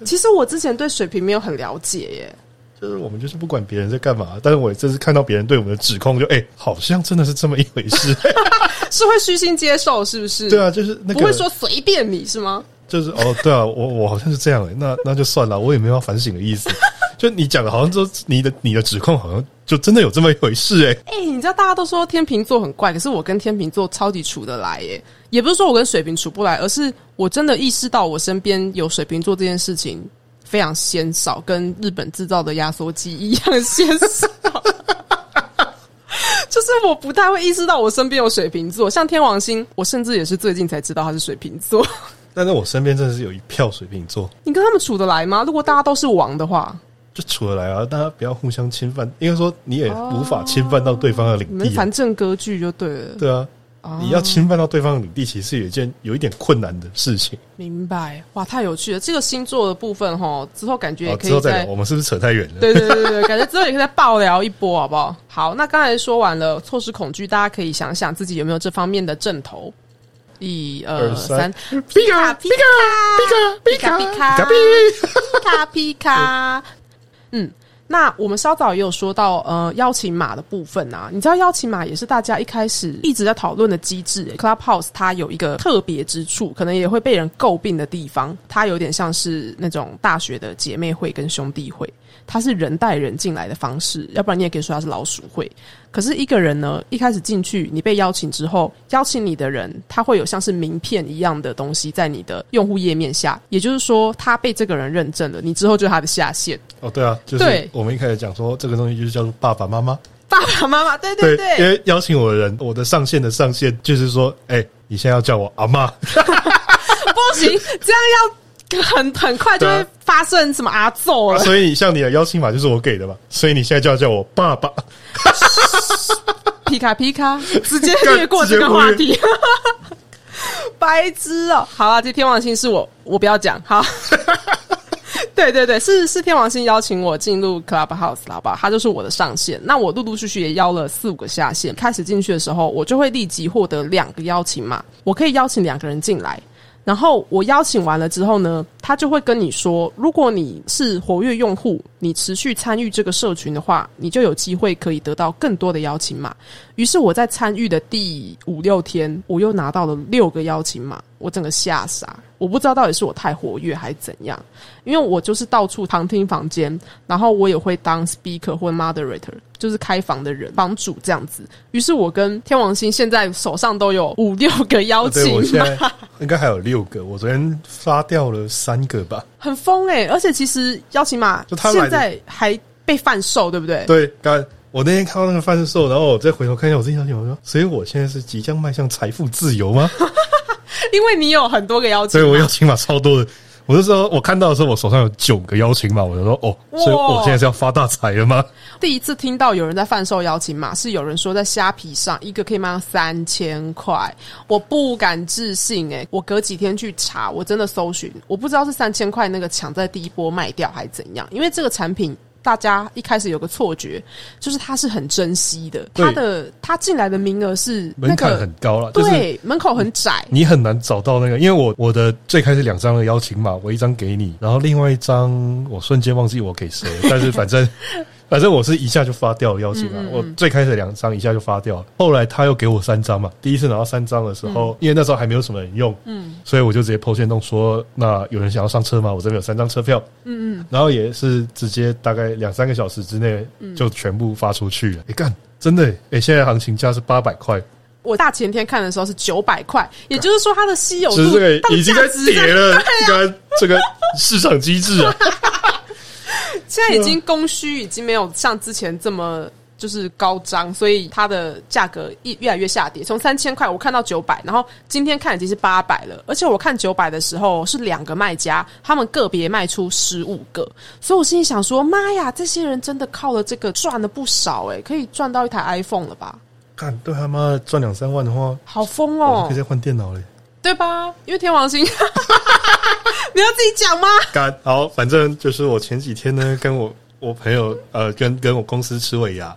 其实我之前对水瓶没有很了解耶。就是我们就是不管别人在干嘛，但是我这次看到别人对我们的指控，就哎，好像真的是这么一回事。<laughs> 是会虚心接受，是不是？对啊，就是那不会说随便你是吗？就是哦，对啊，我我好像是这样诶，那那就算了，我也没有反省的意思。就你讲的，好像说你的你的指控，好像就真的有这么一回事诶。哎，你知道大家都说天秤座很怪，可是我跟天秤座超级处得来耶。也不是说我跟水瓶处不来，而是我真的意识到我身边有水瓶座这件事情非常鲜少，跟日本制造的压缩机一样鲜少。<laughs> 就是我不太会意识到我身边有水瓶座，像天王星，我甚至也是最近才知道他是水瓶座。但是我身边真的是有一票水瓶座，你跟他们处得来吗？如果大家都是王的话，就处得来啊！大家不要互相侵犯，应该说你也无法侵犯到对方的领地你，反正割据就对了。对啊。你要侵犯到对方的领地，其实有一件有一点困难的事情。明白哇，太有趣了！这个星座的部分哈，之后感觉也可以再我们是不是扯太远了？对对对对，感觉之后也可以再爆聊一波，好不好？好，那刚才说完了错失恐惧，大家可以想想自己有没有这方面的阵头。一二三，皮卡皮卡皮卡皮卡皮卡皮卡皮卡，<laughs> 嗯。那我们稍早也有说到，呃，邀请码的部分啊，你知道邀请码也是大家一开始一直在讨论的机制。Clubhouse 它有一个特别之处，可能也会被人诟病的地方，它有点像是那种大学的姐妹会跟兄弟会。它是人带人进来的方式，要不然你也可以说它是老鼠会。可是一个人呢，一开始进去，你被邀请之后，邀请你的人他会有像是名片一样的东西在你的用户页面下，也就是说，他被这个人认证了，你之后就是他的下线。哦，对啊，就是我们一开始讲说这个东西就是叫做爸爸妈妈，爸爸妈妈，对对对，因为邀请我的人，我的上线的上线就是说，哎，你现在要叫我阿妈，<laughs> 不行，这样要。很很快就会发生什么阿揍了，所以像你的邀请码就是我给的嘛，所以你现在就要叫我爸爸。<laughs> 皮卡皮卡，<laughs> 直接越过这个话题，<laughs> 白痴哦！好了，这天王星是我，我不要讲。好，对对对，是是天王星邀请我进入 Clubhouse，好不好？他就是我的上线。那我陆陆续续也邀了四五个下线。开始进去的时候，我就会立即获得两个邀请码，我可以邀请两个人进来。然后我邀请完了之后呢，他就会跟你说，如果你是活跃用户，你持续参与这个社群的话，你就有机会可以得到更多的邀请码。于是我在参与的第五六天，我又拿到了六个邀请码，我整个吓傻。我不知道到底是我太活跃还是怎样，因为我就是到处旁听房间，然后我也会当 speaker 或 moderator，就是开房的人房主这样子。于是我跟天王星现在手上都有五六个邀请码，应该还有六个。我昨天发掉了三个吧，很疯哎！而且其实邀请码现在还被贩售，对不对？对，刚。我那天看到那个贩售，然后我再回头看一下我自己想想，我说，所以我现在是即将迈向财富自由吗？<laughs> 因为你有很多个邀请，所以我邀请码超多的。我就说我看到的时候，我手上有九个邀请码，我就说哦，所以我现在是要发大财了吗？第一次听到有人在贩售邀请码，是有人说在虾皮上一个可以卖到三千块，我不敢置信哎！我隔几天去查，我真的搜寻，我不知道是三千块那个抢在第一波卖掉还是怎样，因为这个产品。大家一开始有个错觉，就是他是很珍惜的，他的他进来的名额是门槛很高了，对，门口很窄，你很难找到那个。因为我我的最开始两张的邀请码，我一张给你，然后另外一张我瞬间忘记我给谁，但是反正。反正我是一下就发掉邀请嘛，我最开始两张一下就发掉了，后来他又给我三张嘛。第一次拿到三张的时候，因为那时候还没有什么人用，嗯，所以我就直接抛线动说，那有人想要上车吗？我这边有三张车票，嗯嗯，然后也是直接大概两三个小时之内就全部发出去了。你干，真的，哎，现在行情价是八百块，我大前天看的时候是九百块，也就是说它的稀有度已经在跌了，这个这个市场机制啊。<laughs> 它已经供需已经没有像之前这么就是高涨，所以它的价格一越来越下跌，从三千块我看到九百，然后今天看已经是八百了，而且我看九百的时候是两个卖家，他们个别卖出十五个，所以我心里想说，妈呀，这些人真的靠了这个赚了不少诶、可以赚到一台 iPhone 了吧？看对他妈赚两三万的话，好疯哦可以，再换电脑嘞。对吧？因为天王星，<laughs> 你要自己讲吗？干好，反正就是我前几天呢，跟我我朋友呃，跟跟我公司吃尾牙，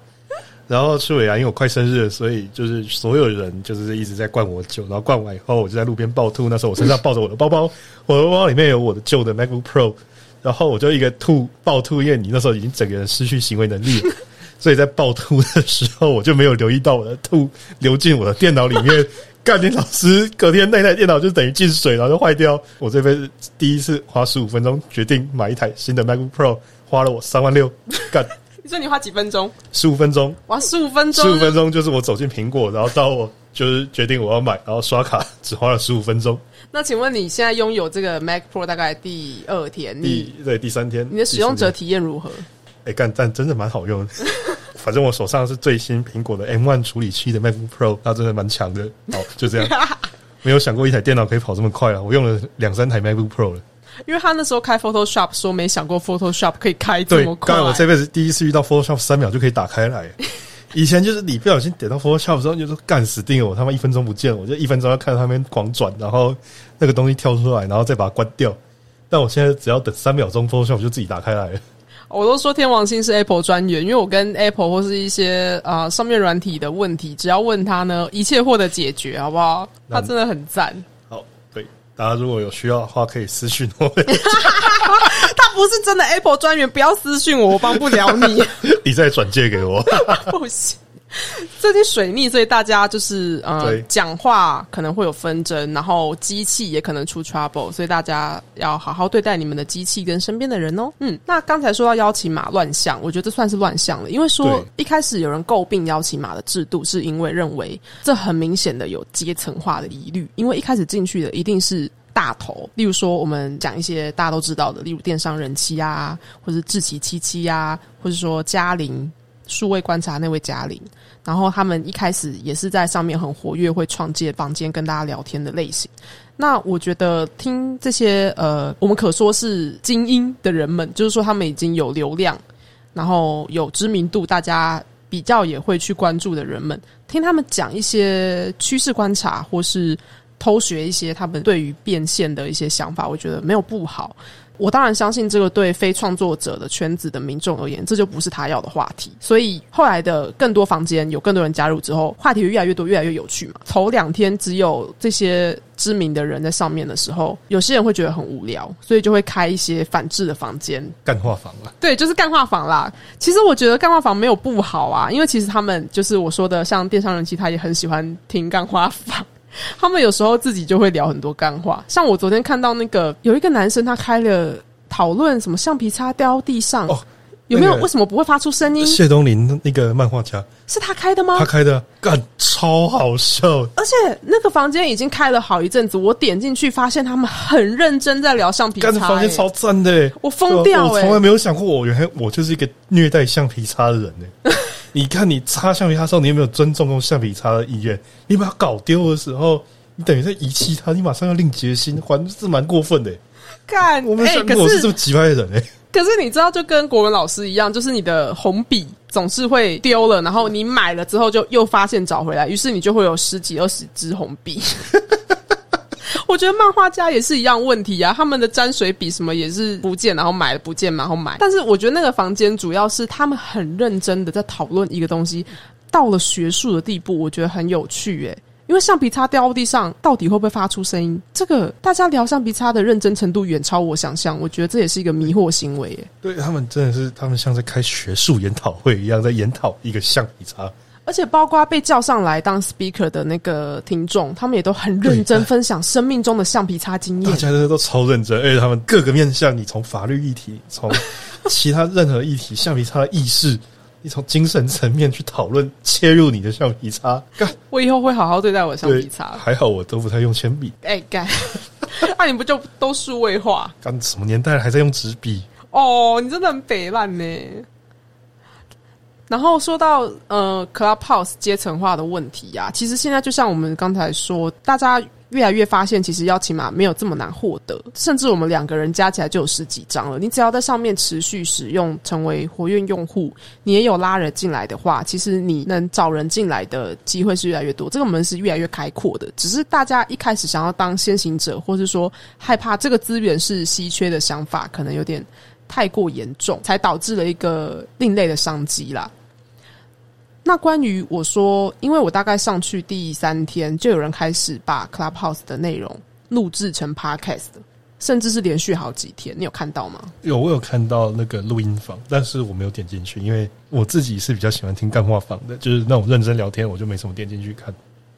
然后吃尾牙，因为我快生日了，所以就是所有人就是一直在灌我酒，然后灌完以后，我就在路边暴吐。那时候我身上抱着我的包包，我的包包里面有我的旧的 MacBook Pro，然后我就一个吐暴吐，因为你那时候已经整个人失去行为能力了。所以在暴吐的时候，我就没有留意到我的吐流进我的电脑里面。干你老师隔天那台电脑就等于进水，然后就坏掉。我这辈子第一次花十五分钟决定买一台新的 MacBook Pro，花了我三万六。干 <laughs> 你说你花几分钟？十五分钟，哇，十五分钟，十五分钟就是我走进苹果，然后到我就是决定我要买，然后刷卡只花了十五分钟。那请问你现在拥有这个 Mac Pro 大概第二天，第对第三天，你的使用者体验如何？哎干，但真的蛮好用的。<laughs> 反正我手上是最新苹果的 M1 处理器的 MacBook Pro，它真的蛮强的。好，就这样。<laughs> 没有想过一台电脑可以跑这么快啊！我用了两三台 MacBook Pro 了。因为他那时候开 Photoshop 说没想过 Photoshop 可以开这么，快刚才，我这辈子第一次遇到 Photoshop 三秒就可以打开来。<laughs> 以前就是你不小心点到 Photoshop 之后，你就说干死定了，我他妈一分钟不见，我就一分钟要看到他们狂转，然后那个东西跳出来，然后再把它关掉。但我现在只要等三秒钟，Photoshop 就自己打开来了。我都说天王星是 Apple 专员，因为我跟 Apple 或是一些啊、呃上面软体的问题，只要问他呢，一切获得解决，好不好？他真的很赞。好，对，大家如果有需要的话，可以私讯我，<laughs> 他不是真的 Apple 专员，不要私讯我，我帮不了你。<laughs> 你再转借给我。<laughs> 不行。<laughs> 最近水逆，所以大家就是呃讲话可能会有纷争，然后机器也可能出 trouble，所以大家要好好对待你们的机器跟身边的人哦。嗯，那刚才说到邀请码乱象，我觉得这算是乱象了，因为说一开始有人诟病邀请码的制度，是因为认为这很明显的有阶层化的疑虑，因为一开始进去的一定是。大头，例如说，我们讲一些大家都知道的，例如电商人妻啊，或者是志奇七七啊，或者说嘉玲数位观察那位嘉玲，然后他们一开始也是在上面很活跃，会创建房间跟大家聊天的类型。那我觉得听这些呃，我们可说是精英的人们，就是说他们已经有流量，然后有知名度，大家比较也会去关注的人们，听他们讲一些趋势观察，或是偷学一些他们对于变现的一些想法，我觉得没有不好。我当然相信这个对非创作者的圈子的民众而言，这就不是他要的话题。所以后来的更多房间有更多人加入之后，话题越来越多，越来越有趣嘛。头两天只有这些知名的人在上面的时候，有些人会觉得很无聊，所以就会开一些反制的房间，干话房啊，对，就是干话房啦。其实我觉得干话房没有不好啊，因为其实他们就是我说的，像电商人气，他也很喜欢听干话房。<laughs> 他们有时候自己就会聊很多干话，像我昨天看到那个有一个男生，他开了讨论什么橡皮擦掉地上，哦有没有、那个为什么不会发出声音？谢东林那个漫画家，是他开的吗他？开的，干超好笑。而且那个房间已经开了好一阵子，我点进去发现他们很认真在聊橡皮擦、干的房间欸超赞的欸，我疯掉欸我从来没有想过，我原来我就是一个虐待橡皮擦的人呢。你看，你擦橡皮擦的时候，你有没有尊重用橡皮擦的意愿？你把它搞丢的时候，你等于在遗弃它，你马上要另结新，还是蛮过分的欸。看，我们我是这么奇怪的人哎。可是你知道，就跟国文老师一样，就是你的红笔总是会丢了，然后你买了之后就又发现找回来，于是你就会有十几二十支红笔。我觉得漫画家也是一样问题啊，他们的沾水笔什么也是不见，然后买了不见，然后买。但是我觉得那个房间主要是他们很认真的在讨论一个东西，到了学术的地步，我觉得很有趣诶、因为橡皮擦掉地上，到底会不会发出声音？这个大家聊橡皮擦的认真程度远超我想象，我觉得这也是一个迷惑行为耶。对他们真的是，他们像在开学术研讨会一样，在研讨一个橡皮擦。而且包括被叫上来当 speaker 的那个听众，他们也都很认真分享生命中的橡皮擦经验。大家真的都超认真，而且他们各个面向，你从法律议题，从其他任何议题，橡皮擦的意识，你从精神层面去讨论，切入你的橡皮擦。干，<laughs> 我以后会好好对待我的橡皮，擦。还好我都不太用铅笔。哎，干，那、<laughs> 你不就都数位化？干什么年代了还在用纸笔？哦，你真的很北烂呢。然后说到呃，Clubhouse 阶层化的问题啊，其实现在就像我们刚才说，大家越来越发现，其实邀请码没有这么难获得，甚至我们两个人加起来就有十几张了。你只要在上面持续使用，成为活跃用户，你也有拉人进来的话，其实你能找人进来的机会是越来越多，这个门是越来越开阔的。只是大家一开始想要当先行者，或是说害怕这个资源是稀缺的想法，可能有点太过严重，才导致了一个另类的商机啦。那关于我说，因为我大概上去第三天，就有人开始把 Clubhouse 的内容录制成 Podcast，甚至是连续好几天。你有看到吗？有，我有看到那个录音房，但是我没有点进去，因为我自己是比较喜欢听干话房的，就是那种认真聊天，我就没什么点进去看。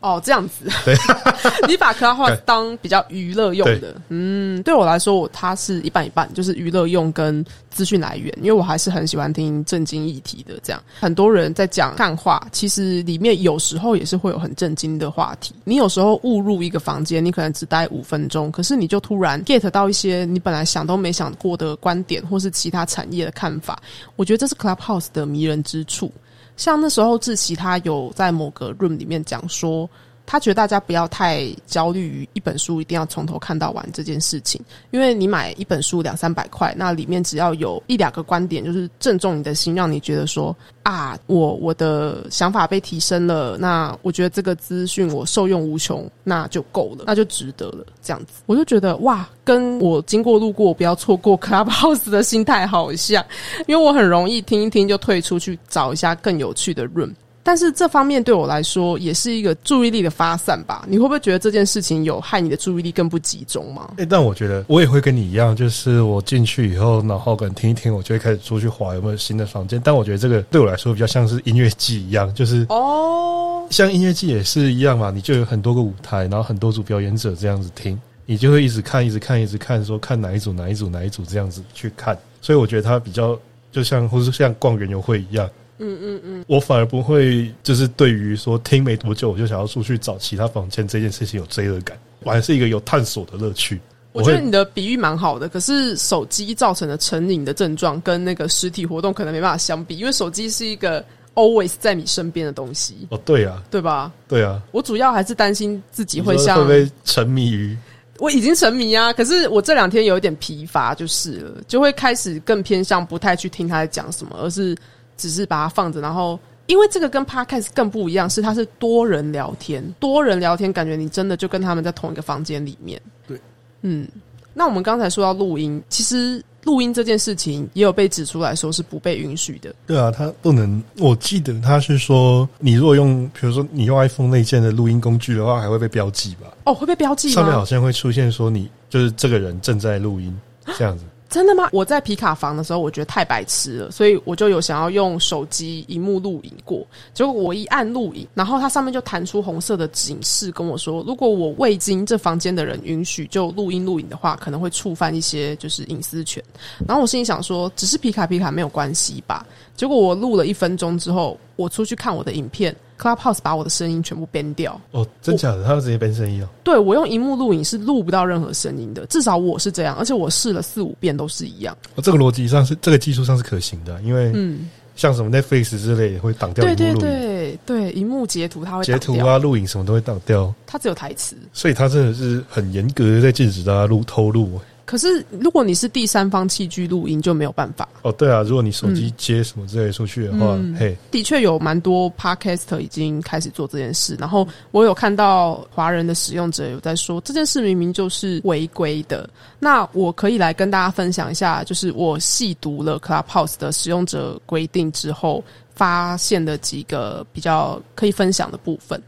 哦，这样子，对，<laughs> 你把 Clubhouse 当比较娱乐用的，嗯，对我来说，它是一半一半，就是娱乐用跟资讯来源，因为我还是很喜欢听正经议题的。这样，很多人在讲干话，其实里面有时候也是会有很震惊的话题。你有时候误入一个房间，你可能只待五分钟，可是你就突然 get 到一些你本来想都没想过的观点，或是其他产业的看法。我觉得这是 Clubhouse 的迷人之处。像那时候志奇他有在某个 room 里面讲说，他觉得大家不要太焦虑于一本书一定要从头看到完这件事情，因为你买一本书两三百块，那里面只要有一两个观点就是正中你的心，让你觉得说啊，我我的想法被提升了，那我觉得这个资讯我受用无穷，那就够了，那就值得了。这样子，我就觉得哇，跟我经过路过不要错过 Clubhouse 的心态好像，因为我很容易听一听就退出去找一下更有趣的 room。但是这方面对我来说也是一个注意力的发散吧？你会不会觉得这件事情有害你的注意力更不集中吗？哎，但我觉得我也会跟你一样，就是我进去以后，然后可能听一听，我就会开始出去划有没有新的房间。但我觉得这个对我来说比较像是音乐季一样，就是哦，像音乐季也是一样嘛，你就有很多个舞台，然后很多组表演者这样子听，你就会一直看，一直看，一直看，说看哪一组，哪一组，哪一组这样子去看。所以我觉得它比较就像，或是像逛园游会一样。嗯嗯嗯，我反而不会，就是对于说听没多久我就想要出去找其他房间这件事情有罪恶感，我还是一个有探索的乐趣。我觉得你的比喻蛮好的，可是手机造成的成瘾的症状跟那个实体活动可能没办法相比，因为手机是一个 always 在你身边的东西。哦，对啊，对吧？对啊，我主要还是担心自己会像会不会沉迷于。我已经沉迷啊，可是我这两天有一点疲乏，就是了，就会开始更偏向不太去听他在讲什么，而是。只是把它放着，然后因为这个跟 podcast 更不一样，是它是多人聊天，多人聊天，感觉你真的就跟他们在同一个房间里面。对，嗯，那我们刚才说到录音，其实录音这件事情也有被指出来说是不被允许的。对啊，它不能。我记得他是说，你如果用，比如说你用 iPhone 内建的录音工具的话，还会被标记吧？哦，会被标记，上面好像会出现说你就是这个人正在录音这样子。真的吗？我在皮卡房的时候，我觉得太白痴了，所以我就有想要用手机荧幕录影过。结果我一按录影，然后它上面就弹出红色的警示，跟我说，如果我未经这房间的人允许就录音录影的话，可能会触犯一些就是隐私权。然后我心里想说，只是皮卡皮卡没有关系吧？结果我录了一分钟之后，我出去看我的影片。Clubhouse 把我的声音全部编掉哦，真假的？他直接编声音哦？对，我用荧幕录影是录不到任何声音的，至少我是这样，而且我试了四五遍都是一样。哦，这个逻辑上是这个技术上是可行的，因为嗯，像什么 Netflix 之类会挡掉对对对对，荧幕截图它会截图啊，录影什么都会挡掉，它只有台词，所以它真的是很严格的在禁止大家录偷录。可是，如果你是第三方器具录音，就没有办法。哦，对啊，如果你手机接什么之类出去的话，嘿，的确有蛮多 Podcast 已经开始做这件事。然后我有看到华人的使用者有在说，这件事明明就是违规的。那我可以来跟大家分享一下，就是我细读了 Clubhouse 的使用者规定之后，发现的几个比较可以分享的部分。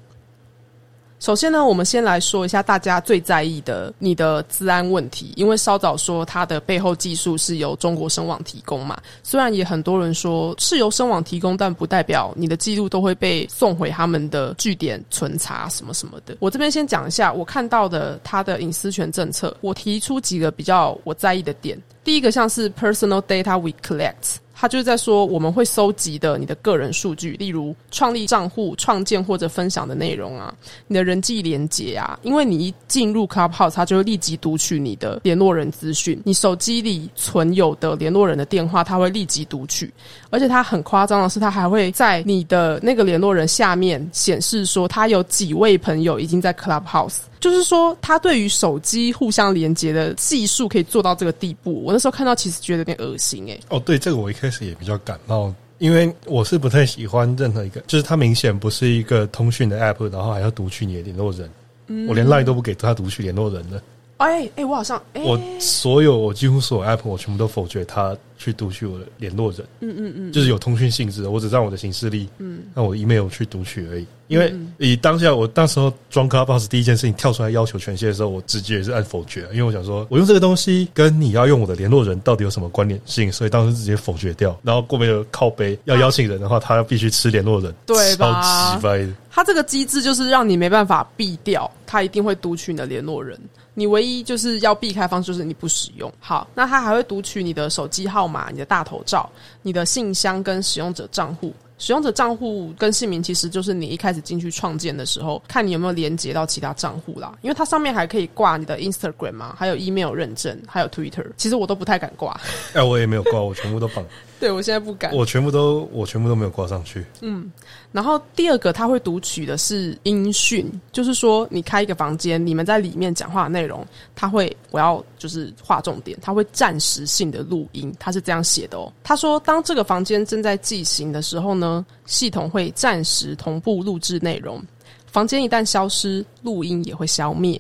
首先呢，我们先来说一下大家最在意的你的治安问题，因为稍早说它的背后技术是由中国声网提供嘛。虽然也很多人说是由声网提供，但不代表你的记录都会被送回他们的据点存查什么什么的。我这边先讲一下我看到的它的隐私权政策，我提出几个比较我在意的点。第一个像是 personal data we collect。他就是在说我们会收集的你的个人数据，例如创立账户、创建或者分享的内容啊，你的人际连接啊，因为你一进入 Clubhouse，它就会立即读取你的联络人资讯，你手机里存有的联络人的电话，它会立即读取，而且它很夸张的是，它还会在你的那个联络人下面显示说，他有几位朋友已经在 Clubhouse。就是说，他对于手机互相连接的技术可以做到这个地步。我那时候看到，其实觉得有点恶心哎。哦，对，这个我一开始也比较感冒，因为我是不太喜欢任何一个，就是它明显不是一个通讯的 app，然后还要读取你的联络人。嗯我连 line 都不给他读取联络人的。哎哎，我好像哎我所有我几乎所有 app 我全部都否决他去读取我的联络人。嗯嗯嗯，就是有通讯性质的，我只让我的行事历，嗯，让我 email 去读取而已。因为以当下我当时候装 Clubhouse 第一件事情跳出来要求权限的时候，我直接也是按否决，因为我想说我用这个东西跟你要用我的联络人到底有什么关联性，所以当时直接否决掉。然后过没有靠背要邀请人的话，他要必须吃联络人，对吧？超级掰的。他这个机制就是让你没办法避掉，他一定会读取你的联络人。你唯一就是要避开方式就是你不使用。好，那他还会读取你的手机号码、你的大头照、你的信箱跟使用者账户。使用者账户跟姓名其实就是你一开始进去创建的时候，看你有没有连接到其他账户啦。因为它上面还可以挂你的 Instagram 嘛，还有 email 认证，还有 Twitter。其实我都不太敢挂。哎，我也没有挂，我全部都绑。<laughs> 对，我现在不敢。我全部都，我全部都没有挂上去。嗯，然后第二个，他会读取的是音讯，就是说你开一个房间，你们在里面讲话的内容，他会，我要就是划重点，他会暂时性的录音，他是这样写的哦。他说，当这个房间正在进行的时候呢，系统会暂时同步录制内容，房间一旦消失，录音也会消灭。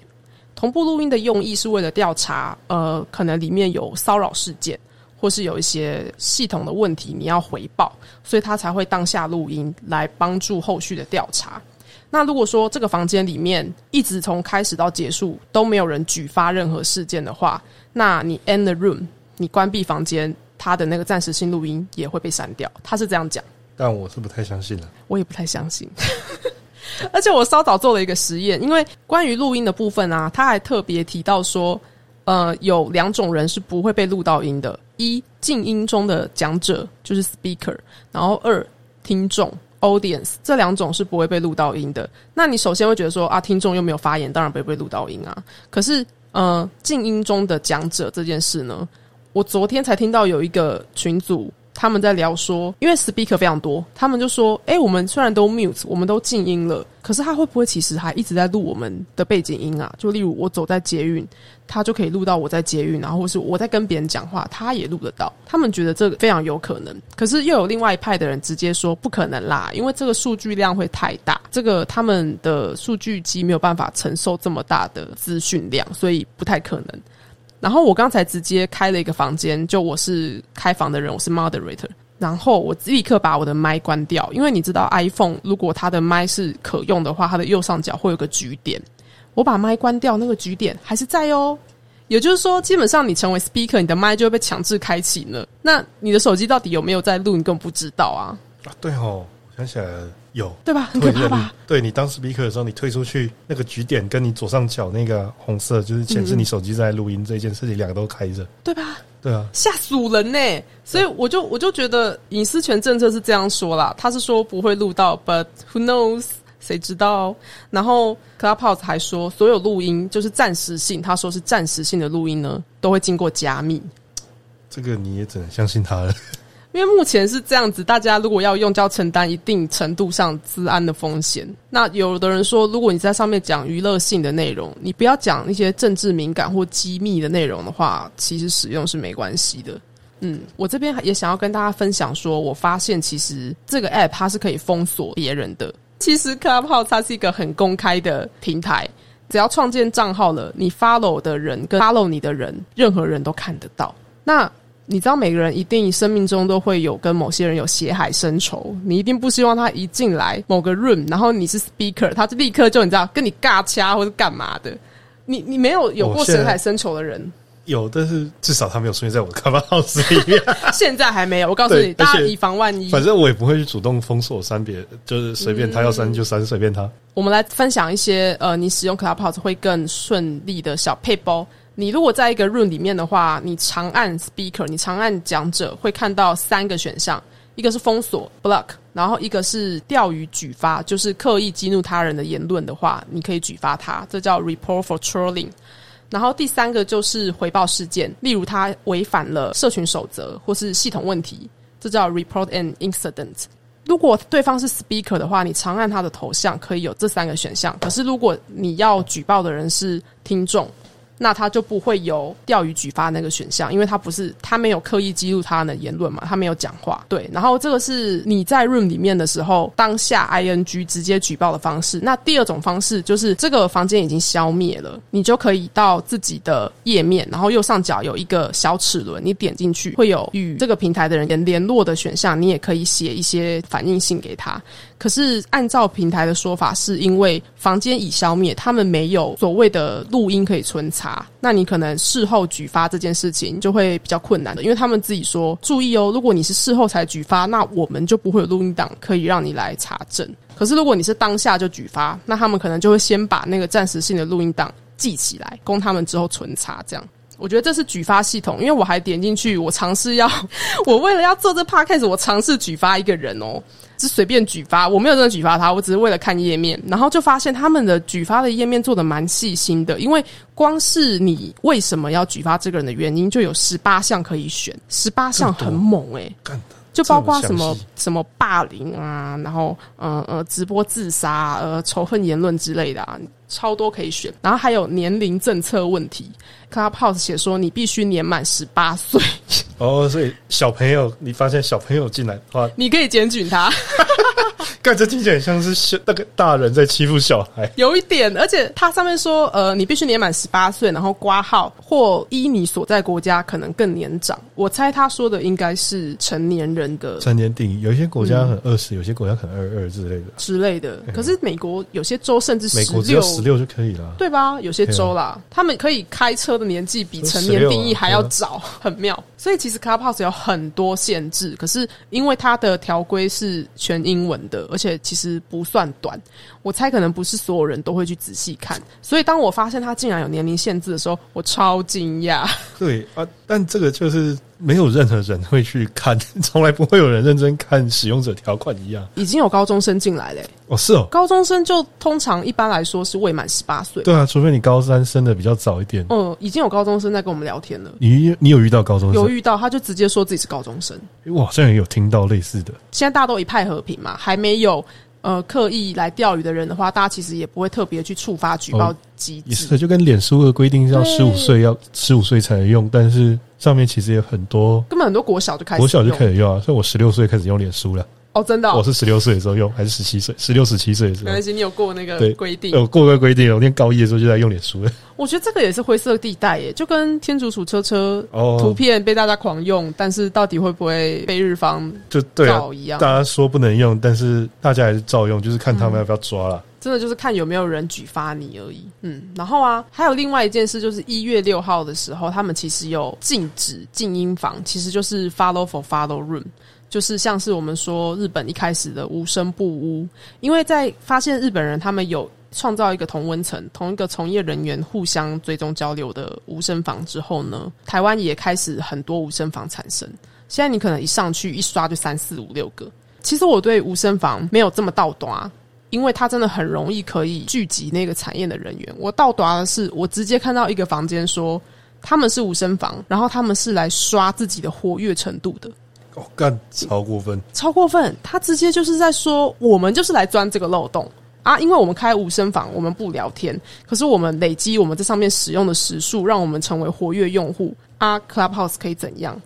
同步录音的用意是为了调查，呃，可能里面有骚扰事件。或是有一些系统的问题，你要回报，所以他才会当下录音来帮助后续的调查。那如果说这个房间里面一直从开始到结束都没有人举发任何事件的话，那你 end the room，你关闭房间，他的那个暂时性录音也会被删掉。他是这样讲，但我是不太相信的。我也不太相信，<laughs> 而且我稍早做了一个实验，因为关于录音的部分啊，他还特别提到说。呃，有两种人是不会被录到音的：一静音中的讲者就是 speaker，然后二听众 audience，这两种是不会被录到音的。那你首先会觉得说啊，听众又没有发言，当然不会被录到音啊。可是呃，静音中的讲者这件事呢，我昨天才听到有一个群组。他们在聊说，因为 speaker 非常多，他们就说：“哎，我们虽然都 mute，我们都静音了，可是他会不会其实还一直在录我们的背景音啊？就例如我走在捷运，他就可以录到我在捷运，然后或是我在跟别人讲话，他也录得到。他们觉得这个非常有可能，可是又有另外一派的人直接说不可能啦，因为这个数据量会太大，这个他们的数据机没有办法承受这么大的资讯量，所以不太可能。”然后我刚才直接开了一个房间，就我是开房的人，我是 moderator。然后我立刻把我的麦关掉，因为你知道 iPhone 如果它的麦是可用的话，它的右上角会有个局点。我把麦关掉，那个局点还是在哦。也就是说，基本上你成为 speaker，你的麦就会被强制开启了。那你的手机到底有没有在录，你根本不知道啊。啊，对哦，想起来了。有对吧？很可怕吧？对你当时 speaker 的时候，你退出去那个局点跟你左上角那个红色，就是显示你手机在录音这件事情，两个都开着，对吧？对啊，吓死人呢！所以我就我就觉得隐私权政策是这样说啦，他是说不会录到，but who knows？谁知道？然后 Clubhouse 还说，所有录音就是暂时性，他说是暂时性的录音呢，都会经过加密。这个你也只能相信他了。因为目前是这样子，大家如果要用，就要承担一定程度上治安的风险。那有的人说，如果你在上面讲娱乐性的内容，你不要讲一些政治敏感或机密的内容的话，其实使用是没关系的。嗯，我这边也想要跟大家分享，说我发现其实这个 app 它是可以封锁别人的。其实 Clubhouse 它是一个很公开的平台，只要创建账号了，你 follow 的人跟 follow 你的人，任何人都看得到。那你知道每个人一定生命中都会有跟某些人有血海深仇，你一定不希望他一进来某个 room，然后你是 speaker，他就立刻就你知道跟你尬掐或者干嘛的。你你没有有过血海深仇的人？有，但是至少他没有出现在我的 Clubhouse 里面。<laughs> 现在还没有，我告诉你，大家以防万一。反正我也不会去主动封锁删别，就是随便他要删就删，随便他。我们来分享一些呃，你使用 Clubhouse 会更顺利的小配包。你如果在一个 room 里面的话，你长按 speaker，你长按讲者，会看到三个选项，一个是封锁 block，然后一个是钓鱼举发，就是刻意激怒他人的言论的话，你可以举发他，这叫 report for trolling。然后第三个就是回报事件，例如他违反了社群守则或是系统问题，这叫 report an incident。如果对方是 speaker 的话，你长按他的头像可以有这三个选项。可是如果你要举报的人是听众。那他就不会有钓鱼举发那个选项，因为他不是他没有刻意记录他的言论嘛，他没有讲话。对，然后这个是你在 room 里面的时候，当下 ing 直接举报的方式。那第二种方式就是这个房间已经消灭了，你就可以到自己的页面，然后右上角有一个小齿轮，你点进去会有与这个平台的人联络的选项，你也可以写一些反应信给他。可是按照平台的说法，是因为房间已消灭，他们没有所谓的录音可以存查。那你可能事后举发这件事情就会比较困难的，因为他们自己说注意哦，如果你是事后才举发，那我们就不会有录音档可以让你来查证。可是如果你是当下就举发，那他们可能就会先把那个暂时性的录音档记起来，供他们之后存查。这样，我觉得这是举发系统，因为我还点进去，我尝试要，我为了要做这 podcast，我尝试举发一个人哦。是随便举发，我没有真的举发他，我只是为了看页面，然后就发现他们的举发的页面做的蛮细心的，因为光是你为什么要举发这个人的原因，就有十八项可以选，十八项很猛诶。就包括什么什么霸凌啊，然后呃呃直播自杀呃仇恨言论之类的啊，超多可以选，然后还有年龄政策问题。Clubhouse 写说你必须年满十八岁。<laughs> 哦，所以小朋友，你发现小朋友进来的话，<laughs> 你可以检举他。<laughs> 干这听起来像是小那个大人在欺负小孩，有一点，而且它上面说，呃，你必须年满十八岁，然后挂号或依你所在国家可能更年长。我猜他说的应该是成年人的成年定义，有一些国家很二十，有些国家可能二二之类的之类的。可是美国有些州甚至美国只有十六就可以了，对吧？有些州啦，他们可以开车的年纪比成年定义还要早，很妙。所以其实 Clubhouse 有很多限制，可是因为它的条规是全英文的，而且其实不算短。我猜可能不是所有人都会去仔细看，所以当我发现它竟然有年龄限制的时候，我超惊讶。<laughs> 对啊，但这个就是没有任何人会去看，<laughs> 从来不会有人认真看使用者条款一样。已经有高中生进来嘞。哦，是哦，高中生就通常一般来说是未满十八岁。对啊，除非你高三生的比较早一点。嗯，已经有高中生在跟我们聊天了。你你有遇到高中生？有遇到，他就直接说自己是高中生。我好像也有听到类似的。现在大家都一派和平嘛，还没有呃刻意来钓鱼的人的话，大家其实也不会特别去触发举报机制。是，就跟脸书的规定要十五岁要十五岁才能用，但是上面其实有很多，根本很多国小就开始，国小就开始用啊。所以我十六岁开始用脸书了。哦，真的，我是十六岁的时候用，还是十七岁？十六、十七岁的时候，没关系，你有过那个规定，有过个规定。我念高一的时候就在用脸书了。我觉得这个也是灰色地带耶，就跟天竺鼠车车图片被大家狂用，但是到底会不会被日方就照一样？大家说不能用，但是大家还是照用，就是看他们要不要抓了。真的就是看有没有人举发你而已。嗯，然后啊，还有另外一件事，就是一月六号的时候，他们其实有禁止静音房，其实就是 follow for follow room。就是像是我们说日本一开始的无声不屋，因为在发现日本人他们有创造一个同温层、同一个从业人员互相追踪交流的无声房之后呢，台湾也开始很多无声房产生。现在你可能一上去一刷就三四五六个。其实我对无声房没有这么倒短，因为它真的很容易可以聚集那个产业的人员。我倒短的是，我直接看到一个房间说他们是无声房，然后他们是来刷自己的活跃程度的。哦干超过分，超过分！他直接就是在说，我们就是来钻这个漏洞啊！因为我们开无声房，我们不聊天，可是我们累积我们在上面使用的时数，让我们成为活跃用户啊！Clubhouse 可以怎样？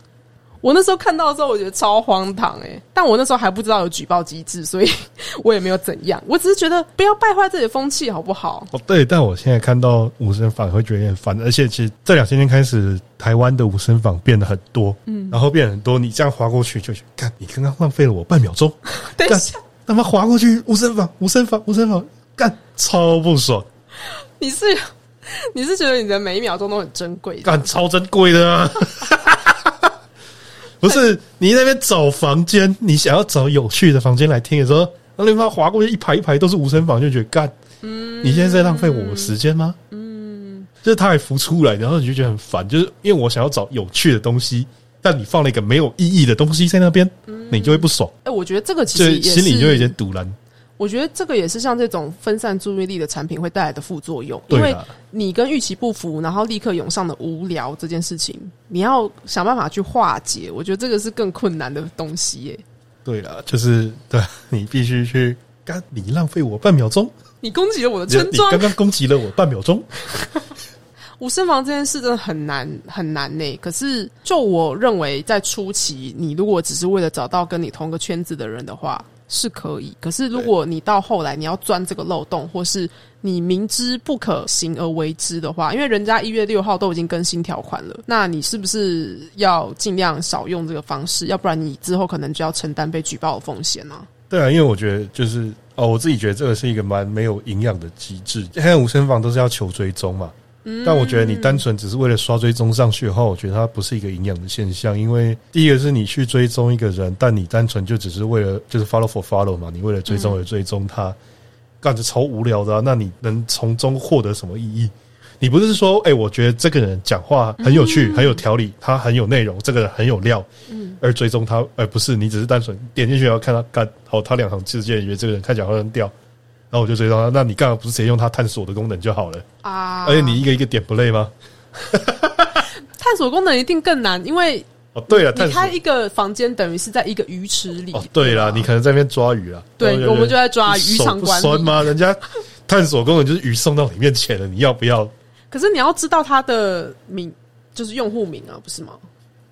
我那时候看到的时候，我觉得超荒唐诶，但我那时候还不知道有举报机制，所以 <laughs> 我也没有怎样。我只是觉得不要败坏自己的风气，好不好？哦，对，但我现在看到无声坊会觉得有点烦，而且其实这两千天开始，台湾的无声坊变得很多，嗯，然后变很多，你这样划过去就干，你刚刚浪费了我半秒钟，<laughs> 等一下，他妈划过去无声坊，无声坊，无声坊，干，超不爽。你是 <laughs> 你是觉得你的每一秒钟都很珍贵，干，超珍贵的。不是你那边找房间，你想要找有趣的房间来听的时候，那你妈划过去一排一排都是无声房，就觉得干，嗯，你现在在浪费我时间吗？嗯，就是它还浮出来，然后你就觉得很烦，就是因为我想要找有趣的东西，但你放了一个没有意义的东西在那边，你就会不爽，哎、我觉得这个其实心里就有点堵然。我觉得这个也是像这种分散注意力的产品会带来的副作用，因为，你跟预期不符，然后立刻涌上的无聊这件事情，你要想办法去化解。我觉得这个是更困难的东西耶。对了，就是对你必须去干，你浪费我半秒钟，你攻击了我的你村庄 <laughs> 你刚，刚攻击了我半秒钟。<laughs> 无声房这件事真的很难很难呢。可是，就我认为，在初期，你如果只是为了找到跟你同个圈子的人的话，是可以。可是，如果你到后来你要钻这个漏洞，或是你明知不可行而为之的话，因为人家一月六号都已经更新条款了，那你是不是要尽量少用这个方式？要不然你之后可能就要承担被举报的风险呢、对啊，因为我觉得就是哦，我自己觉得这个是一个蛮没有营养的机制。现在无声房都是要求追踪嘛，但我觉得你单纯只是为了刷追踪上去的话，我觉得它不是一个营养的现象。因为第一个是你去追踪一个人，但你单纯就只是为了就是 follow for follow 嘛，你为了追踪而追踪他，干着超无聊的、啊。那你能从中获得什么意义？你不是说，哎、我觉得这个人讲话很有趣、很有条理，他很有内容，这个人很有料，嗯，而追踪他，而不是你只是单纯点进去然后看他干，好，他两行字间，觉得这个人看起来好像很屌，然后我就追到他。那你干嘛不是直接用它探索的功能就好了？啊，而且你一个一个点不累吗？<laughs> 探索功能一定更难，因为哦，对了，你开一个房间等于是在一个鱼池里。哦，对了，你可能在那边抓鱼啊，对我们就在抓渔手不场管理酸吗？人家探索功能就是鱼送到你面前了，你要不要？可是你要知道它的名，就是用户名啊，不是吗？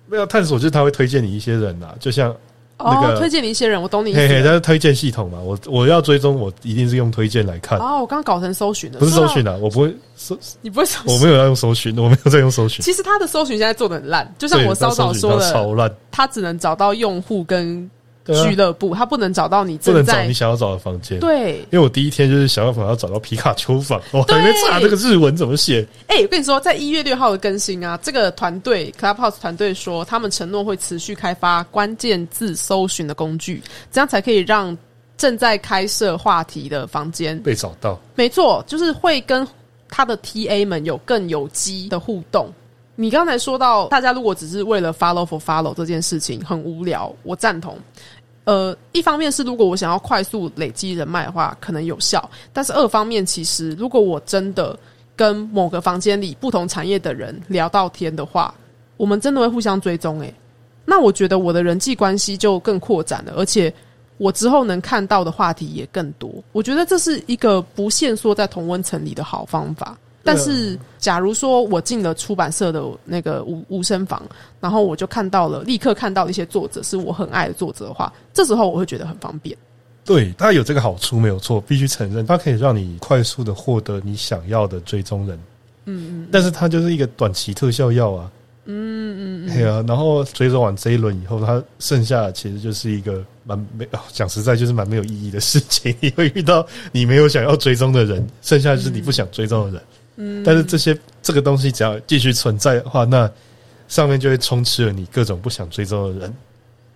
没有探索，就是他会推荐你一些人啊，就像那哦，个推荐你一些人，我懂你意嘿嘿，思了。它是推荐系统嘛，我我要追踪，我一定是用推荐来看，哦，我刚刚搞成搜寻了，不是搜寻的，啊，我不会搜，你不会搜。我没有要用搜寻，我没有在用搜寻。其实他的搜寻现在做的很烂，就像我稍早说的，超烂，他只能找到用户跟俱乐部，他不能找到你不正在能找你想要找的房间。对。因为我第一天就是想办法要找到皮卡丘房，我还没查这个日文怎么写。哎、我跟你说，在一月六号的更新啊，这个团队 Clubhouse 团队说，他们承诺会持续开发关键字搜寻的工具，这样才可以让正在开设话题的房间，被找到，没错，就是会跟他的 TA 们有更有机的互动。你刚才说到，大家如果只是为了 follow for follow 这件事情很无聊，我赞同。呃，一方面是如果我想要快速累积人脉的话，可能有效；但是二方面，其实如果我真的跟某个房间里不同产业的人聊到天的话，我们真的会互相追踪。诶，那我觉得我的人际关系就更扩展了，而且我之后能看到的话题也更多。我觉得这是一个不限缩在同温层里的好方法。但是，假如说我进了出版社的那个无无声房，然后我就看到了，立刻看到一些作者是我很爱的作者的话，这时候我会觉得很方便。对它有这个好处没有错，必须承认，它可以让你快速的获得你想要的追踪人。嗯嗯，但是它就是一个短期特效药啊。嗯嗯嗯，对啊。然后追踪完这一轮以后，它剩下的其实就是一个蛮没哦讲实在就是蛮没有意义的事情。你会遇到你没有想要追踪的人，剩下就是你不想追踪的人。嗯，但是这些这个东西只要继续存在的话，那上面就会充斥了你各种不想追踪的人。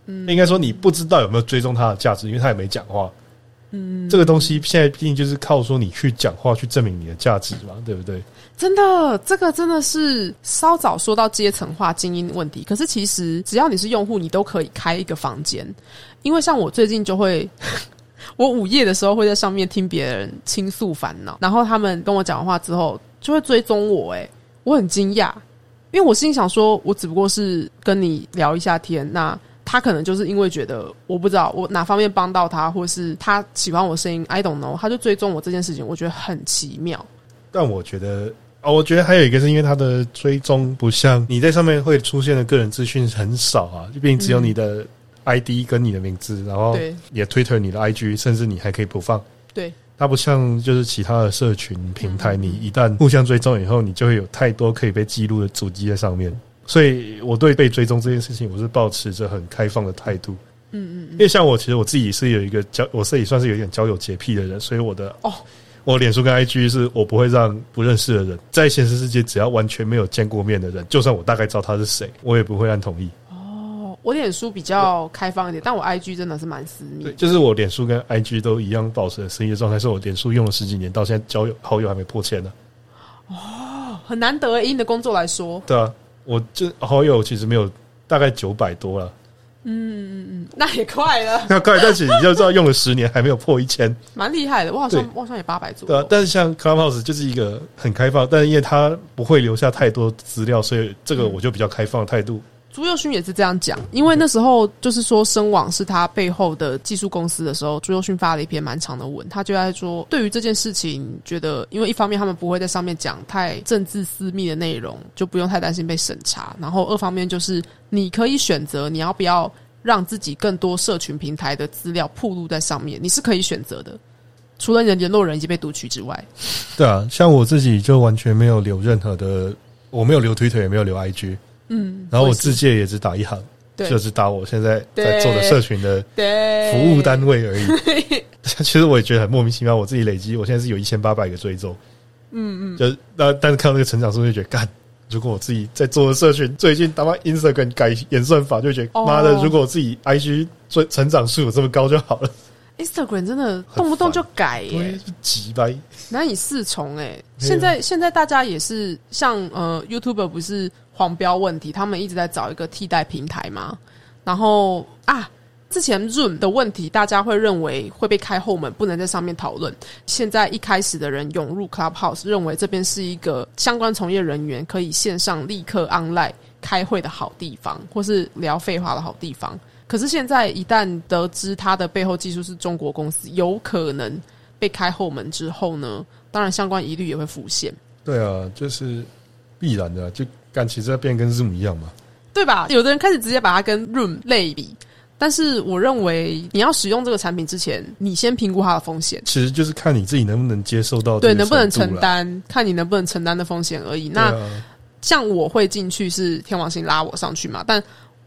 嗯，应该说你不知道有没有追踪他的价值，因为他也没讲话。嗯，这个东西现在毕竟就是靠说你去讲话去证明你的价值嘛，对不对？真的，这个真的是稍早说到阶层化精英问题。可是其实只要你是用户，你都可以开一个房间，因为像我最近就会，<laughs> 我午夜的时候会在上面听别人倾诉烦恼，然后他们跟我讲完话之后就会追踪我、欸，我很惊讶，因为我心里想说，我只不过是跟你聊一下天，那。他可能就是因为觉得我不知道我哪方面帮到他，或是他喜欢我声音，I don't know，他就追踪我这件事情，我觉得很奇妙。但我觉得哦，我觉得还有一个是因为他的追踪不像你在上面会出现的个人资讯很少啊，就毕竟只有你的 ID 跟你的名字，然后对你的 Twitter、你的 IG，甚至你还可以不放。对，它不像就是其他的社群平台，你一旦互相追踪以后，你就会有太多可以被记录的主机在上面。所以我对被追踪这件事情，我是保持着很开放的态度。嗯嗯因为像我，其实我自己是有一个交，我自己算是有一点交友洁癖的人，所以我的哦，我脸书跟 IG 是我不会让不认识的人在现实世界，只要完全没有见过面的人，就算我大概知道他是谁，我也不会按同意。哦，我脸书比较开放一点，但我 IG 真的是蛮私密对，。就是我脸书跟 IG 都一样保持私密的状态，是我脸书用了十几年，到现在交友好友还没破千呢。哦，很难得以你的工作来说，对啊，我这好友其实没有，大概九百多了。嗯那也快了，<laughs> 那快，但是你就知道用了十年还没有破一千，蛮厉害的。我好像我好像也八百左对啊右。。但是像 Clubhouse 就是一个很开放，但是因为它不会留下太多资料，所以这个我就比较开放的态度。朱佑勋也是这样讲，因为那时候就是说声网是他背后的技术公司的时候，朱佑勋发了一篇蛮长的文，他就在说，对于这件事情，觉得因为一方面他们不会在上面讲太政治私密的内容，就不用太担心被审查，然后二方面就是你可以选择你要不要让自己更多社群平台的资料铺露在上面，你是可以选择的。除了你的联络人已经被读取之外，对啊，像我自己就完全没有留任何的，我没有留 Twitter，也没有留 IG，嗯，然后我自介也只打一行，对。就是打我现在在做的社群的服务单位而已。<laughs> 其实我也觉得很莫名其妙，我自己累积，我现在是有一千八百个追踪，嗯嗯，就是那但是看到那个成长数就觉得干。如果我自己在做的社群，最近他妈 Instagram 改演算法，就觉得哦。妈的，如果我自己 IG 最成长数有这么高就好了。Instagram 真的动不动就改耶、对，急掰。难以适从哎、现在现在大家也是像呃 YouTube 不是黄标问题，他们一直在找一个替代平台嘛。然后啊，之前 Zoom 的问题，大家会认为会被开后门，不能在上面讨论。现在一开始的人涌入 Clubhouse，认为这边是一个相关从业人员可以线上立刻 online 开会的好地方，或是聊废话的好地方。可是现在一旦得知它的背后技术是中国公司，有可能被开后门之后呢，当然相关疑虑也会浮现，对啊，就是必然的啊，就干其实它变跟 Zoom 一样嘛。对吧？有的人开始直接把它跟 Room 类比，但是我认为你要使用这个产品之前，你先评估它的风险，其实就是看你自己能不能接受到，对，能不能承？担，看你能不能承担的风险而已。那啊像我会进去是天王星拉我上去嘛，但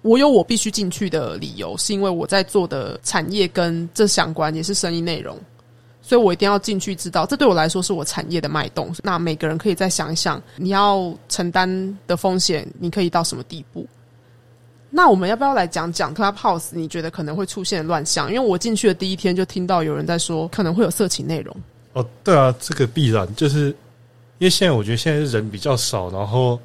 我有我必须进去的理由，是因为我在做的产业跟这相关，也是生意内容，所以我一定要进去知道，这对我来说是我产业的脉动。那每个人可以再想一想，你要承担的风险，你可以到什么地步？那我们要不要来讲讲 Clubhouse？你觉得可能会出现乱象？因为我进去的第一天就听到有人在说可能会有色情内容。哦，对啊，这个必然就是因为现在我觉得现在人比较少，然后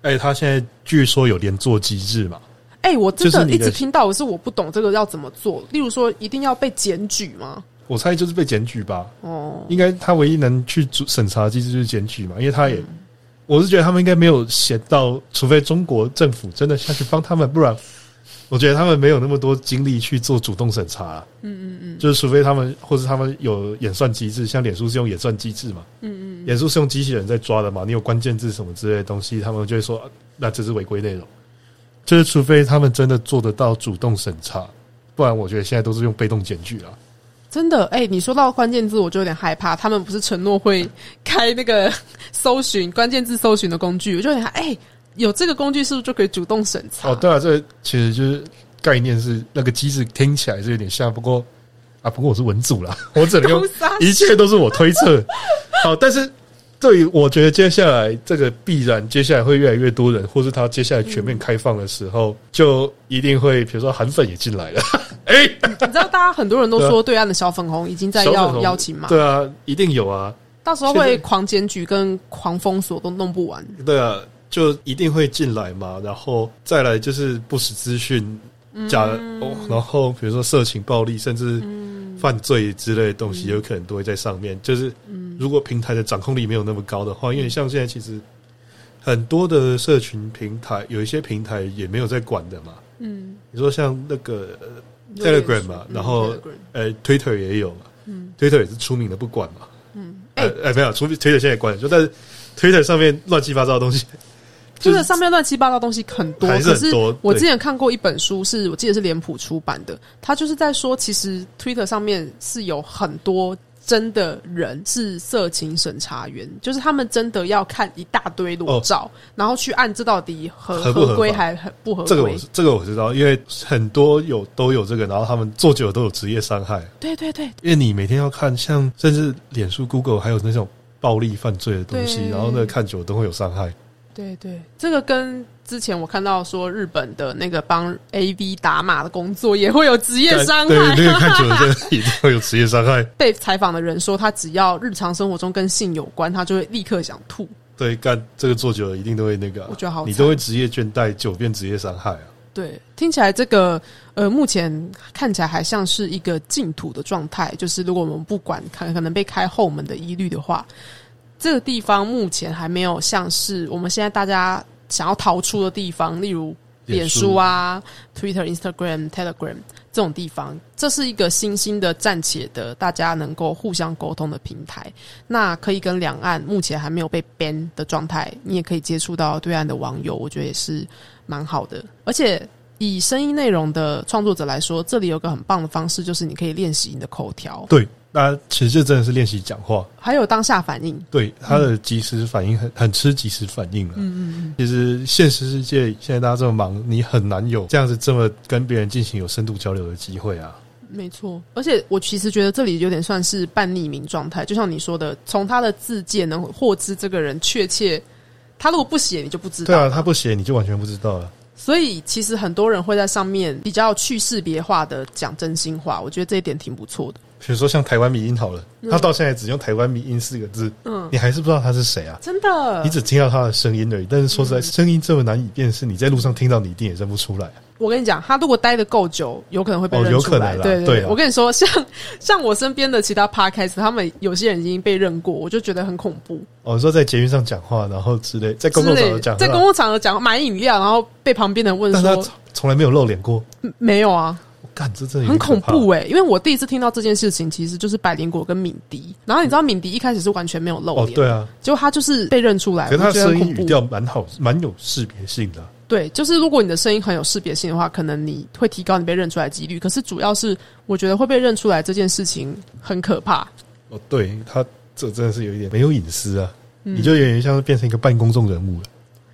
哎，他现在据说有连坐机制嘛，哎、我真的一直听到，可是我不懂这个要怎么做。例如说，一定要被检举吗？我猜就是被检举吧。哦，应该他唯一能去主审查机制就是检举嘛，因为他也，嗯我是觉得他们应该没有写到，除非中国政府真的下去帮他们，不然我觉得他们没有那么多精力去做主动审查、啊。嗯嗯嗯，就是除非他们或是他们有演算机制，像脸书是用演算机制嘛，嗯嗯，脸书是用机器人在抓的嘛，你有关键字什么之类的东西，他们就会说、啊那这是违规内容。就是除非他们真的做得到主动审查，不然我觉得现在都是用被动检举啊。真的，哎、你说到关键字，我就有点害怕。他们不是承诺会 <laughs> 开那个 <laughs> 搜寻关键字搜寻的工具，我就有点害哎、有这个工具是不是就可以主动审查？哦，对啊，这其实就是概念是那个机制听起来是有点像，不过啊，不过我是文组啦，<laughs> 我只能用一切都是我推测。好，但是对于我觉得接下来这个必然，接下来会越来越多人，或是他接下来全面开放的时候，就一定会比如说韩粉也进来了，<laughs> 哎、你知道，大家很多人都说对岸的小粉红已经在要小粉红邀请码，对啊，一定有啊，到时候会狂检举跟狂封锁都弄不完。对啊，就一定会进来嘛，然后再来就是不实资讯、假、哦，然后比如说色情、暴力，甚至犯罪之类的东西，有可能都会在上面。就是如果平台的掌控力没有那么高的话，因为像现在其实很多的社群平台，有一些平台也没有在管的嘛。嗯。你说像那个呃 Telegram 嘛，嗯然后呃 Twitter 也有嘛，嗯，Twitter 也是出名的不管嘛，嗯，呃哎、呃没有，除 Twitter 现在也关了，就但是 Twitter 上面乱七八糟的东西。这个上面乱七八糟东西很多，是可是很多对我之前看过一本书是，我记得是脸谱出版的，他就是在说，其实 Twitter 上面是有很多真的人是色情审查员，就是他们真的要看一大堆裸照，然后去按这到底合哦合规还很不合规。这个我这个我知道，因为很多有都有这个，然后他们做久了都有职业伤害。对对对，因为你每天要看，像甚至脸书、Google 还有那种暴力犯罪的东西，然后那个看久了都会有伤害。对对，这个跟之前我看到说日本的那个帮 AV 打码的工作也会有职业伤对，害。那个看久了真的一定会有职业伤害。被采访的人说，他只要日常生活中跟性有关，他就会立刻想吐。对，干这个做久了一定都会那个啊、我觉得好你都会职业倦怠，久变职业伤害啊。对，听起来这个呃，目前看起来还像是一个净土的状态。就是如果我们不管可可能被开后门的疑虑的话，这个地方目前还没有像是我们现在大家想要逃出的地方，例如脸书啊、Twitter、Instagram、Telegram 这种地方，这是一个新兴的暂且的大家能够互相沟通的平台。那可以跟两岸目前还没有被 ban 的状态，你也可以接触到对岸的网友，我觉得也是蛮好的。而且以声音内容的创作者来说，这里有个很棒的方式，就是你可以练习你的口条，对，那其实就真的是练习讲话，还有当下反应。对他的及时反应很很吃及时反应了。嗯嗯嗯。其实现实世界现在大家这么忙，你很难有这样子这么跟别人进行有深度交流的机会啊。没错，而且我其实觉得这里有点算是半匿名状态，就像你说的，从他的字界能获知这个人确切，他如果不写，你就不知道。对啊，他不写你就完全不知道了。所以其实很多人会在上面比较去识别化的讲真心话，我觉得这一点挺不错的。比如说像台湾迷音好了，他到现在只用台湾迷音四个字，嗯，你还是不知道他是谁啊？真的，你只听到他的声音而已。但是说实在，声音这么难以辨识，你在路上听到，你一定也认不出来啊。我跟你讲，他如果待的够久，有可能会被认哦有出来。可能啦对对啊我跟你说，像像我身边的其他 podcast，他们有些人已经被认过，我就觉得很恐怖。哦，你说在捷运上讲话，然后之类，在公共场合讲，在公共场合讲买饮料，然后被旁边的人问说但他从从来没有露脸过。嗯没有啊，我干，这真的很恐怖哎、因为我第一次听到这件事情，其实就是百灵果跟敏迪，然后你知道敏迪一开始是完全没有露哦，脸，对啊，结果他就是被认出来，可是他声音语调蛮好，蛮有识别性的啊。对，就是如果你的声音很有识别性的话，可能你会提高你被认出来几率。可是主要是我觉得会被认出来这件事情很可怕。哦，对他这真的是有一点没有隐私啊，嗯你就有点像是变成一个半公众人物了。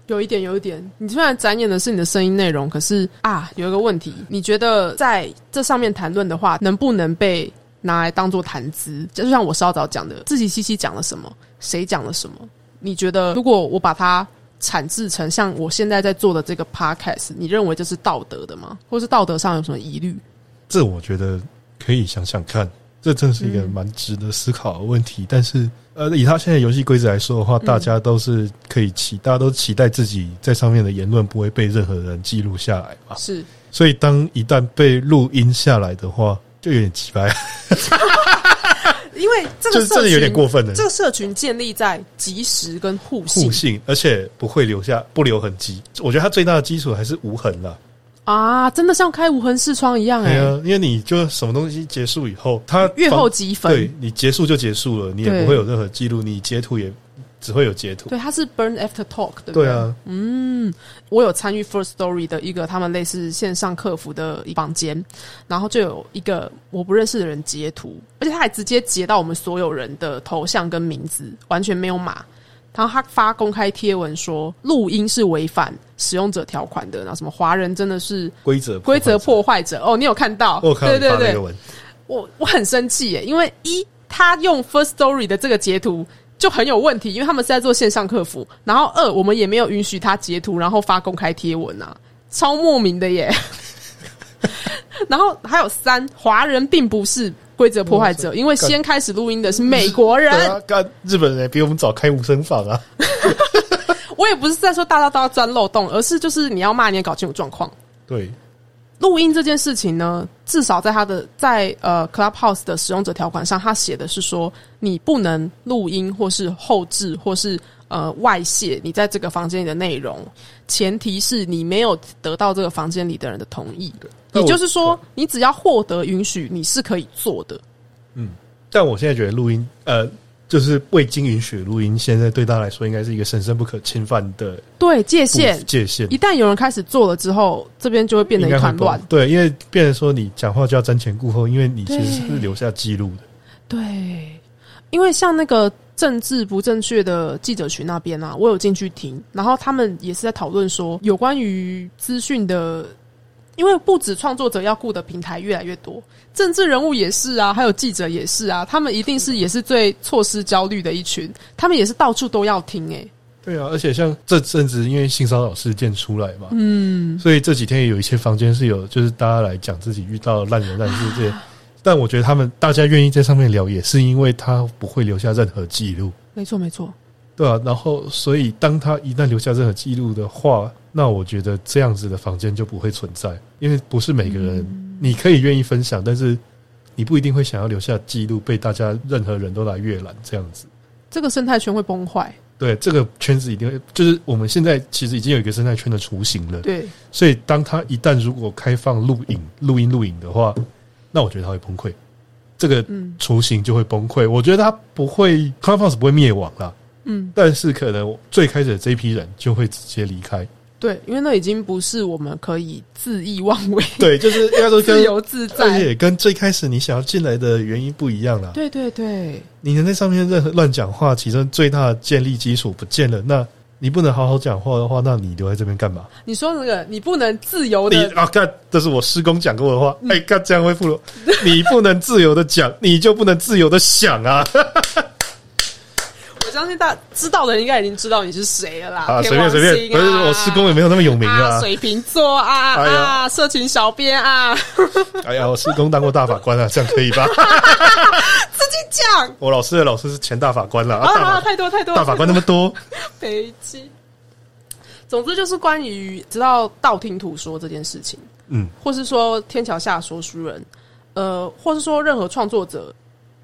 有一点，有一点，你虽然展演的是你的声音内容，可是啊，有一个问题，你觉得在这上面谈论的话，能不能被拿来当做谈资？就像我稍早讲的，自己细细讲了什么，谁讲了什么？你觉得如果我把它产制成像我现在在做的这个 podcast，你认为这是道德的吗？或是道德上有什么疑虑？这我觉得可以想想看，这真是一个嗯蛮值得思考的问题。但是，呃，以他现在游戏规则来说的话，嗯大家都是可以期，大家都期待自己在上面的言论不会被任何人记录下来嘛。是所以，当一旦被录音下来的话，就有点奇怪，因为这个真的有点群，过分了。这个社群建立在及时跟互信互信，而且不会留下不留痕迹。我觉得它最大的基础还是无痕啦。啊，真的像开无痕视窗一样哎、对啊，因为你就什么东西结束以后，它阅后防积分，对你结束就结束了，你也不会有任何记录，你截图也只会有截图。对，它是 burn after talk，对不对啊，嗯我有参与 First Story 的一个他们类似线上客服的一房间，然后就有一个我不认识的人截图，而且他还直接截到我们所有人的头像跟名字，完全没有码。然后他发公开贴文说，录音是违反使用者条款的，然后什么华人真的是规则规则破坏者。哦，你有看到？我有看到对对对。我我很生气耶，因为一他用 First Story 的这个截图就很有问题，因为他们是在做线上客服，然后二我们也没有允许他截图然后发公开贴文啊，超莫名的耶。<laughs> 然后还有三，华人并不是规则破坏者，因为先开始录音的是美国人干日本人比我们早开无声房啊。<laughs> 我也不是在说大家都要钻漏洞，而是就是你要骂你也搞清楚状况。对，录音这件事情呢，至少在他的在呃 Clubhouse 的使用者条款上，他写的是说你不能录音或是后置或是呃外泄你在这个房间里的内容，前提是你没有得到这个房间里的人的同意。也就是说，你只要获得允许，你是可以做的。嗯但我现在觉得录音，呃，就是未经允许录音，现在对他来说应该是一个神圣不可侵犯的对界限，界限一。旦有人开始做了之后，这边就会变得一团乱。对，因为变成说你讲话就要瞻前顾后，因为你其实是留下记录的。对，因为像那个政治不正确的记者群那边啊，我有进去听，然后他们也是在讨论说，有关于资讯的，因为不止创作者要顾的平台越来越多，政治人物也是啊，还有记者也是啊，他们一定是也是最错失焦虑的一群，他们也是到处都要听诶、对啊，而且像这阵子因为性骚扰事件出来嘛，嗯，所以这几天也有一些房间是有，就是大家来讲自己遇到烂人烂事这些。<sighs> 但我觉得他们大家愿意在上面聊，也是因为他不会留下任何记录。没错没错，对啊，然后所以当他一旦留下任何记录的话，那我觉得这样子的房间就不会存在，因为不是每个人你可以愿意分享，但是你不一定会想要留下记录，被大家任何人都来阅览这样子。这个生态圈会崩坏。对，这个圈子一定会，就是我们现在其实已经有一个生态圈的雏形了。对，所以当它一旦如果开放录影、录音、录影的话，那我觉得它会崩溃，这个嗯雏形就会崩溃。我觉得它不会 Clubhouse 不会灭亡啦，嗯，但是可能最开始的这一批人就会直接离开。对，因为那已经不是我们可以恣意妄为、对，就是应该说 <laughs> 跟自由自而在。且跟最开始你想要进来的原因不一样了。对对对，你能在上面任何乱讲话，其中最大的建立基础不见了，那你不能好好讲话的话，那你留在这边干嘛？你说那个你不能自由的，你啊，干，这是我师公讲过的话。嗯哎、干这样会负了，你不能自由的讲，你就不能自由的想啊！我相信大知道的人应该已经知道你是谁了啦。随便随便，不是我师公也没有那么有名啊，啊。水瓶座啊哎啊，色情小编啊，<laughs> 哎呀，我师公当过大法官啊，这样可以吧？<laughs> 自己讲我老师的老师是前大法官了啊，太多太多，大法官那么多，<laughs> 北京。总之就是关于知道道听途说这件事情，嗯，或是说天桥下说书人，呃，或是说任何创作者，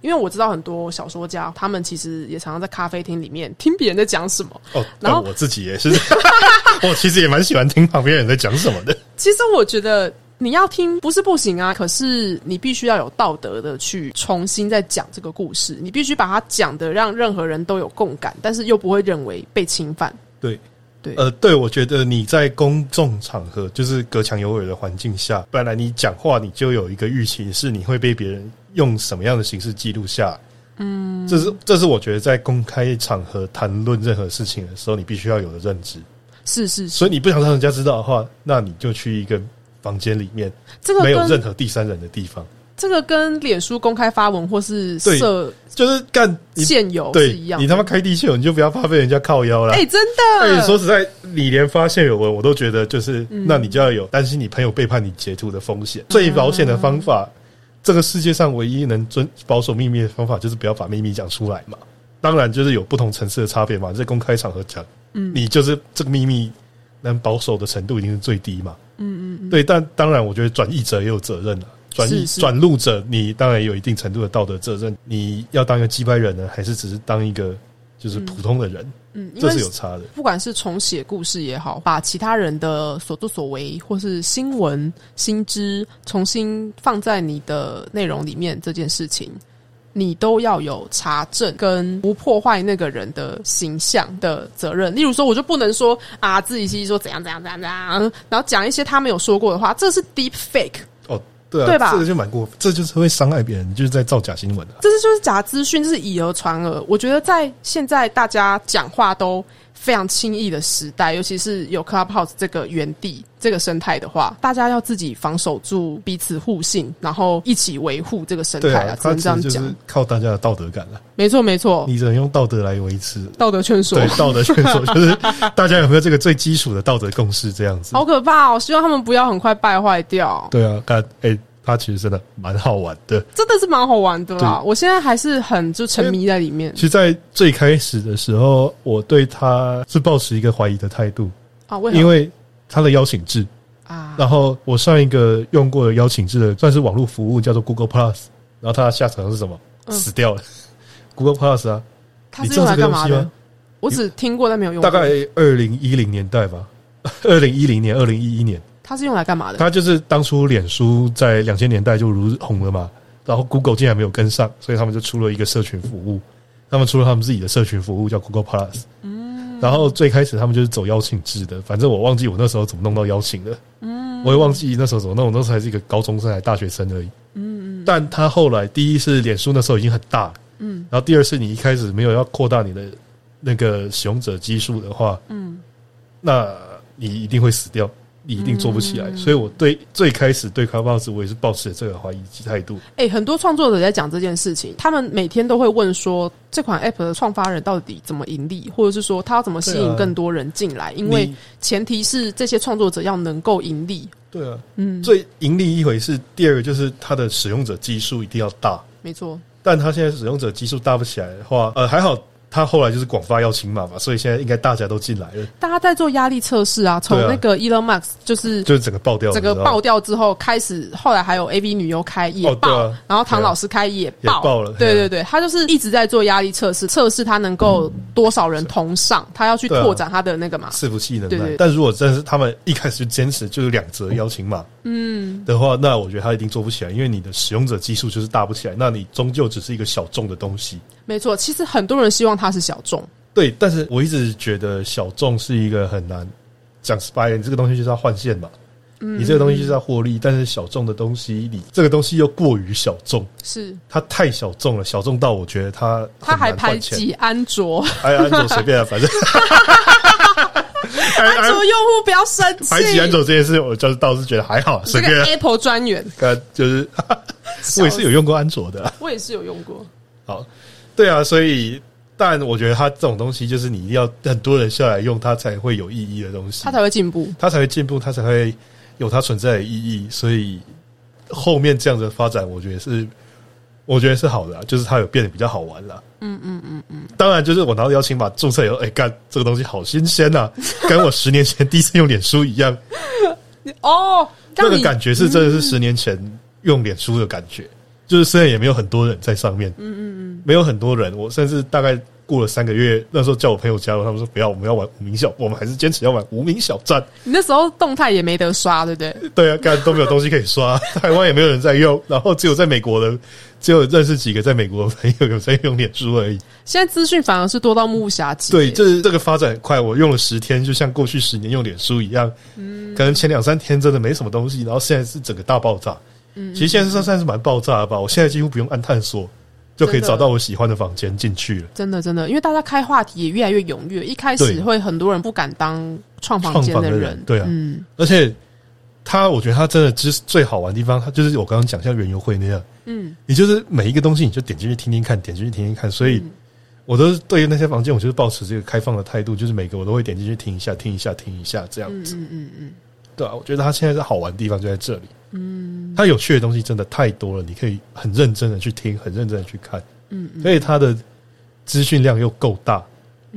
因为我知道很多小说家，他们其实也常常在咖啡厅里面听别人在讲什么。哦，然后那我自己也是，<laughs> 我其实也蛮喜欢听旁边人在讲什么的。其实我觉得你要听不是不行啊，可是你必须要有道德的去重新再讲这个故事，你必须把它讲的让任何人都有共感，但是又不会认为被侵犯。对，对呃，对，我觉得你在公众场合，就是隔墙有耳的环境下，本来你讲话你就有一个预期，是你会被别人用什么样的形式记录下来。嗯，这是这是我觉得在公开场合谈论任何事情的时候，你必须要有的认知。是是是，所以你不想让人家知道的话，那你就去一个房间里面，这个没有任何第三人的地方，这个跟脸书公开发文或是对设就是干现有对是一样。你他妈开地现有，你就不要怕被人家靠腰了。哎、真的哎、的，说实在，你连发现有文，我都觉得就是，嗯那你就要有担心你朋友背叛你截图的风险。最保险的方法，这个世界上唯一能遵保守秘密的方法，就是不要把秘密讲出来嘛。当然，就是有不同层次的差别嘛。在公开场合讲，嗯你就是这个秘密能保守的程度一定是最低嘛。嗯嗯，对。但当然，我觉得转译者也有责任了。转转录者，你当然也有一定程度的道德责任。你要当一个击败人呢，还是只是当一个就是普通的人？嗯，因这为是有差的。不管是重写故事也好，把其他人的所作所为或是新闻新知重新放在你的内容里面，这件事情。你都要有查证跟不破坏那个人的形象的责任。例如说，我就不能说啊自己西说怎样怎样怎样怎样，然后讲一些他没有说过的话，这是 deep fake，哦，对啊，对吧这个就蛮过分，这就是会伤害别人，就是在造假新闻啊。这是就是假资讯，这是以讹传讹。我觉得在现在大家讲话都非常轻易的时代，尤其是有 Clubhouse 这个原地这个生态的话，大家要自己防守住彼此互信，然后一起维护这个生对态只，啊只能这样讲。就是靠大家的道德感了，没错，没错，你只能用道德来维持。道德劝说对，道德劝说 <laughs> 就是大家有没有这个最基础的道德共识这样子？好可怕哦！希望他们不要很快败坏掉。对啊，看，哎、他其实真的蛮好玩的。真的是蛮好玩的啦！我现在还是很就沉迷在里面其实，在最开始的时候，我对它是抱持一个怀疑的态度，啊。为什么因为它的邀请制。啊？然后我上一个用过的邀请制的算是网络服务，叫做 Google Plus。然后它的下场是什么？嗯死掉了。<laughs> Google Plus 啊，它是用来干嘛的？我只听过，但没有用过。大概二零一零年代吧，<laughs> 二零一零年、二零一一年，它是用来干嘛的？它就是当初脸书在两千年代就如红了嘛，然后 Google 竟然没有跟上，所以他们就出了一个社群服务，他们出了他们自己的社群服务叫 Google Plus。嗯，然后最开始他们就是走邀请制的，反正我忘记我那时候怎么弄到邀请的，嗯，我也忘记那时候怎么弄，我那时候还是一个高中生还大学生而已。嗯，但他后来第一是脸书那时候已经很大，嗯，然后第二是你一开始没有要扩大你的那个使用者基数的话，嗯，那你一定会死掉，你一定做不起来。所以我对最开始对 Clubhouse 我也是抱持这个怀疑态度。哎、很多创作者在讲这件事情，他们每天都会问说，这款 App 的创发人到底怎么盈利，或者是说他要怎么吸引更多人进来？因为前提是这些创作者要能够盈利。对啊，嗯，最盈利一回是，第二个就是它的使用者基数一定要大。没错，但它现在使用者基数大不起来的话，呃，还好他后来就是广发邀请码嘛，所以现在应该大家都进来了，大家在做压力测试啊，从那个 Elon Musk 就是就是整个爆掉了，整个爆掉之后，开始后来还有 AV 女优开也爆，哦对啊。然后唐老师开也爆，也爆了对啊对对对，他就是一直在做压力测试，测试他能够多少人同上，他要去拓展他的那个嘛。伺服器能对对。耐但如果真的是他们一开始就坚持就是两折邀请码，嗯。的话，那我觉得他一定做不起来，因为你的使用者基数就是大不起来，那你终究只是一个小众的东西。没错，其实很多人希望它是小众，对，但是我一直觉得小众是一个很难讲 spy，你这个东西就是要换线嘛。嗯。你这个东西就是要获利，但是小众的东西，你这个东西又过于小众，是。它太小众了，小众到我觉得它它还排。挤安卓，哎，安卓随便啊，反正。哎 <laughs> 安卓用户不要生气，排挤安卓这件事，我就是倒是觉得还好，随这个便啊。Apple 专员，呃，就是 <laughs> 我也是有用过安卓的。啊。我也是有用过，好，对啊，所以但我觉得它这种东西，就是你一定要很多人下来用，它才会有意义的东西，它才会进步。它才会进步，它才会有它存在的意义。所以后面这样的发展，我觉得是，我觉得是好的、啊，就是它有变得比较好玩了。嗯嗯嗯嗯。当然，就是我拿到邀请码注册以后，哎、干这个东西好新鲜呐、<laughs> 跟我十年前第一次用脸书一样，<laughs> 哦，那个感觉是真的是十年前用脸书的感觉。就是虽然也没有很多人在上面，嗯嗯嗯，没有很多人，我甚至大概过了三个月，那时候叫我朋友加入，他们说不要，我们要玩无名小，我们还是坚持要玩无名小站。你那时候动态也没得刷，对不对？对啊，干都没有东西可以刷，<laughs> 台湾也没有人在用，然后只有在美国的，只有认识几个在美国的朋友有在用脸书而已。现在资讯反而是多到目不暇接。对，就是这个发展很快，我用了十天，就像过去十年用脸书一样，嗯，可能前两三天真的没什么东西，然后现在是整个大爆炸。嗯，其实现在是算是蛮爆炸的吧，我现在几乎不用按探索。就可以找到我喜欢的房间进去了。真的真的，因为大家开话题也越来越踊跃，一开始对。会很多人不敢当创房间创房的人人，对啊嗯，而且他，我觉得他真的就是最好玩的地方，他就是我刚刚讲像园游会那样，嗯，你就是每一个东西你就点进去听听看，点进去听听看，所以我都是对于那些房间，我就是保持这个开放的态度，就是每个我都会点进去听一下，听一下，听一下这样子，嗯嗯嗯，对啊，我觉得他现在是好玩的地方就在这里，嗯，他有趣的东西真的太多了，你可以很认真的去听，很认真的去看，嗯，所以他的资讯量又够大，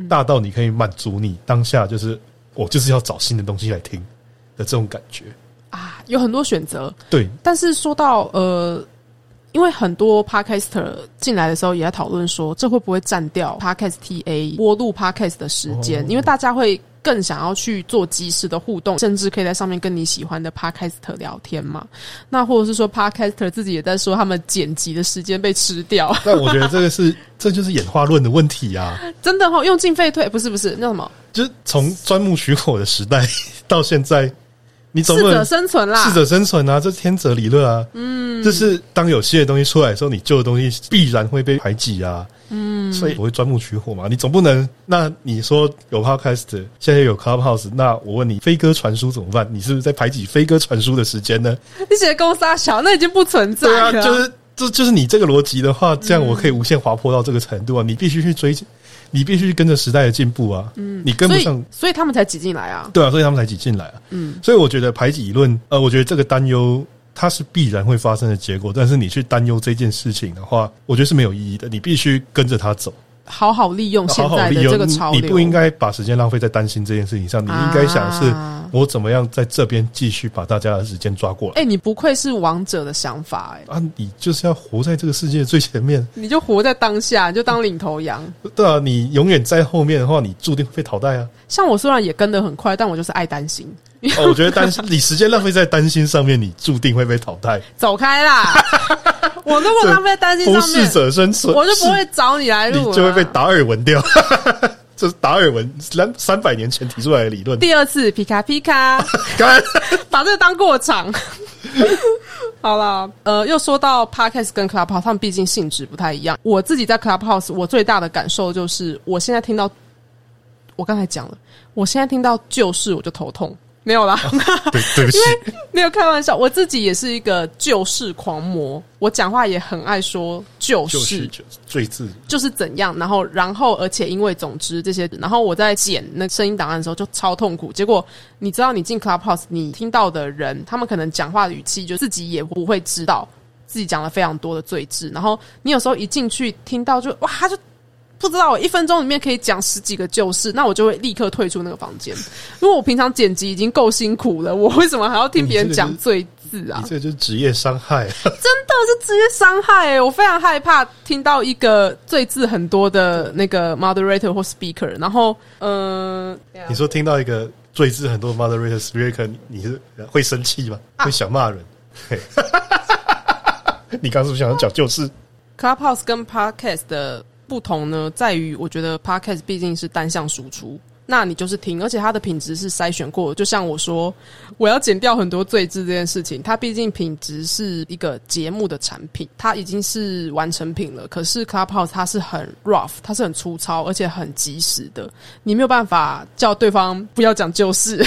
大到你可以满足你当下就是我就是要找新的东西来听的这种感觉，啊，有很多选择，对，但是说到呃，因为很多 podcaster 进来的时候也在讨论说，这会不会占掉 podcast TA 播录 podcast 的时间？哦。因为大家会更想要去做即时的互动，甚至可以在上面跟你喜欢的 podcaster 聊天嘛。那或者是说 podcaster 自己也在说，他们剪辑的时间被吃掉，<laughs> 但我觉得这个是这就是演化论的问题啊。<laughs> 真的哈、用进废退，不是不是，那什么就是从钻木取火的时代 <laughs> 到现在，你总不能适者生存啦，适者生存啊，这是天择理论啊。嗯，就是当有新的东西出来的时候，你旧的东西必然会被排挤啊。嗯，所以我会钻木取火嘛。你总不能，那你说有 podcast，现在有 clubhouse，那我问你，飞鸽传书怎么办？你是不是在排挤飞鸽传书的时间呢？你写的公司小，那已经不存在对啊，了。就是这就是你这个逻辑的话，这样我可以无限滑坡到这个程度啊！你必须去追，你必须去跟着时代的进步啊！嗯，你跟不上，所以他们才挤进来啊。对啊，所以他们才挤进来啊。嗯，所以我觉得排挤论，呃，我觉得这个担忧它是必然会发生的结果，但是你去担忧这件事情的话，我觉得是没有意义的。你必须跟着它走，好好利用现在的这个潮流，你不应该把时间浪费在担心这件事情上，你应该想的是啊我怎么样在这边继续把大家的时间抓过来。哎、你不愧是王者的想法、哎，啊，你就是要活在这个世界的最前面，你就活在当下，你就当领头羊。<laughs> 对啊，你永远在后面的话，你注定会被淘汰啊。像我虽然也跟得很快，但我就是爱担心。<laughs> 哦，我觉得担心，你时间浪费在担心上面，你注定会被淘汰。走开啦！<laughs> 我如果浪费在担心不适上面，者生存，我就不会找你来录，你就会被达尔文掉。这是达尔文三三百年前提出来的理论。第二次皮卡皮卡，<laughs> 干把这个当过场。好了，呃，又说到 podcast 跟 Clubhouse，他们毕竟性质不太一样。我自己在 Clubhouse，我最大的感受就是，我现在听到，我刚才讲了，我现在听到旧事我就头痛，没有啦，对对不起，<laughs> 没有开玩笑。我自己也是一个旧事狂魔，我讲话也很爱说旧事，就是就最字就是怎样，然后然后而且因为总之这些，然后我在剪那声音档案的时候就超痛苦。结果你知道，你进 Clubhouse，你听到的人，他们可能讲话的语气就自己也不会知道自己讲了非常多的罪字，然后你有时候一进去听到就哇，他就不知道，我一分钟里面可以讲十几个旧事，那我就会立刻退出那个房间，因为我平常剪辑已经够辛苦了，我为什么还要听别人讲罪字啊你？这就是职业伤害。真的是职业伤害、欸，我非常害怕听到一个罪字很多的那个 moderator 或 speaker，然后嗯，呃你说听到一个罪字很多 moderator speaker，你你是会生气吗？啊 <laughs> 会想骂人？嘿 <laughs> 你刚刚是不是想要讲旧事？Clubhouse 跟 Podcast 的不同呢，在于我觉得 Podcast 毕竟是单向输出，那你就是听，而且它的品质是筛选过。就像我说，我要剪掉很多罪字这件事情，它毕竟品质是一个节目的产品，它已经是完成品了。可是 Clubhouse 它是很 rough，它是很粗糙，而且很及时的，你没有办法叫对方不要讲旧事。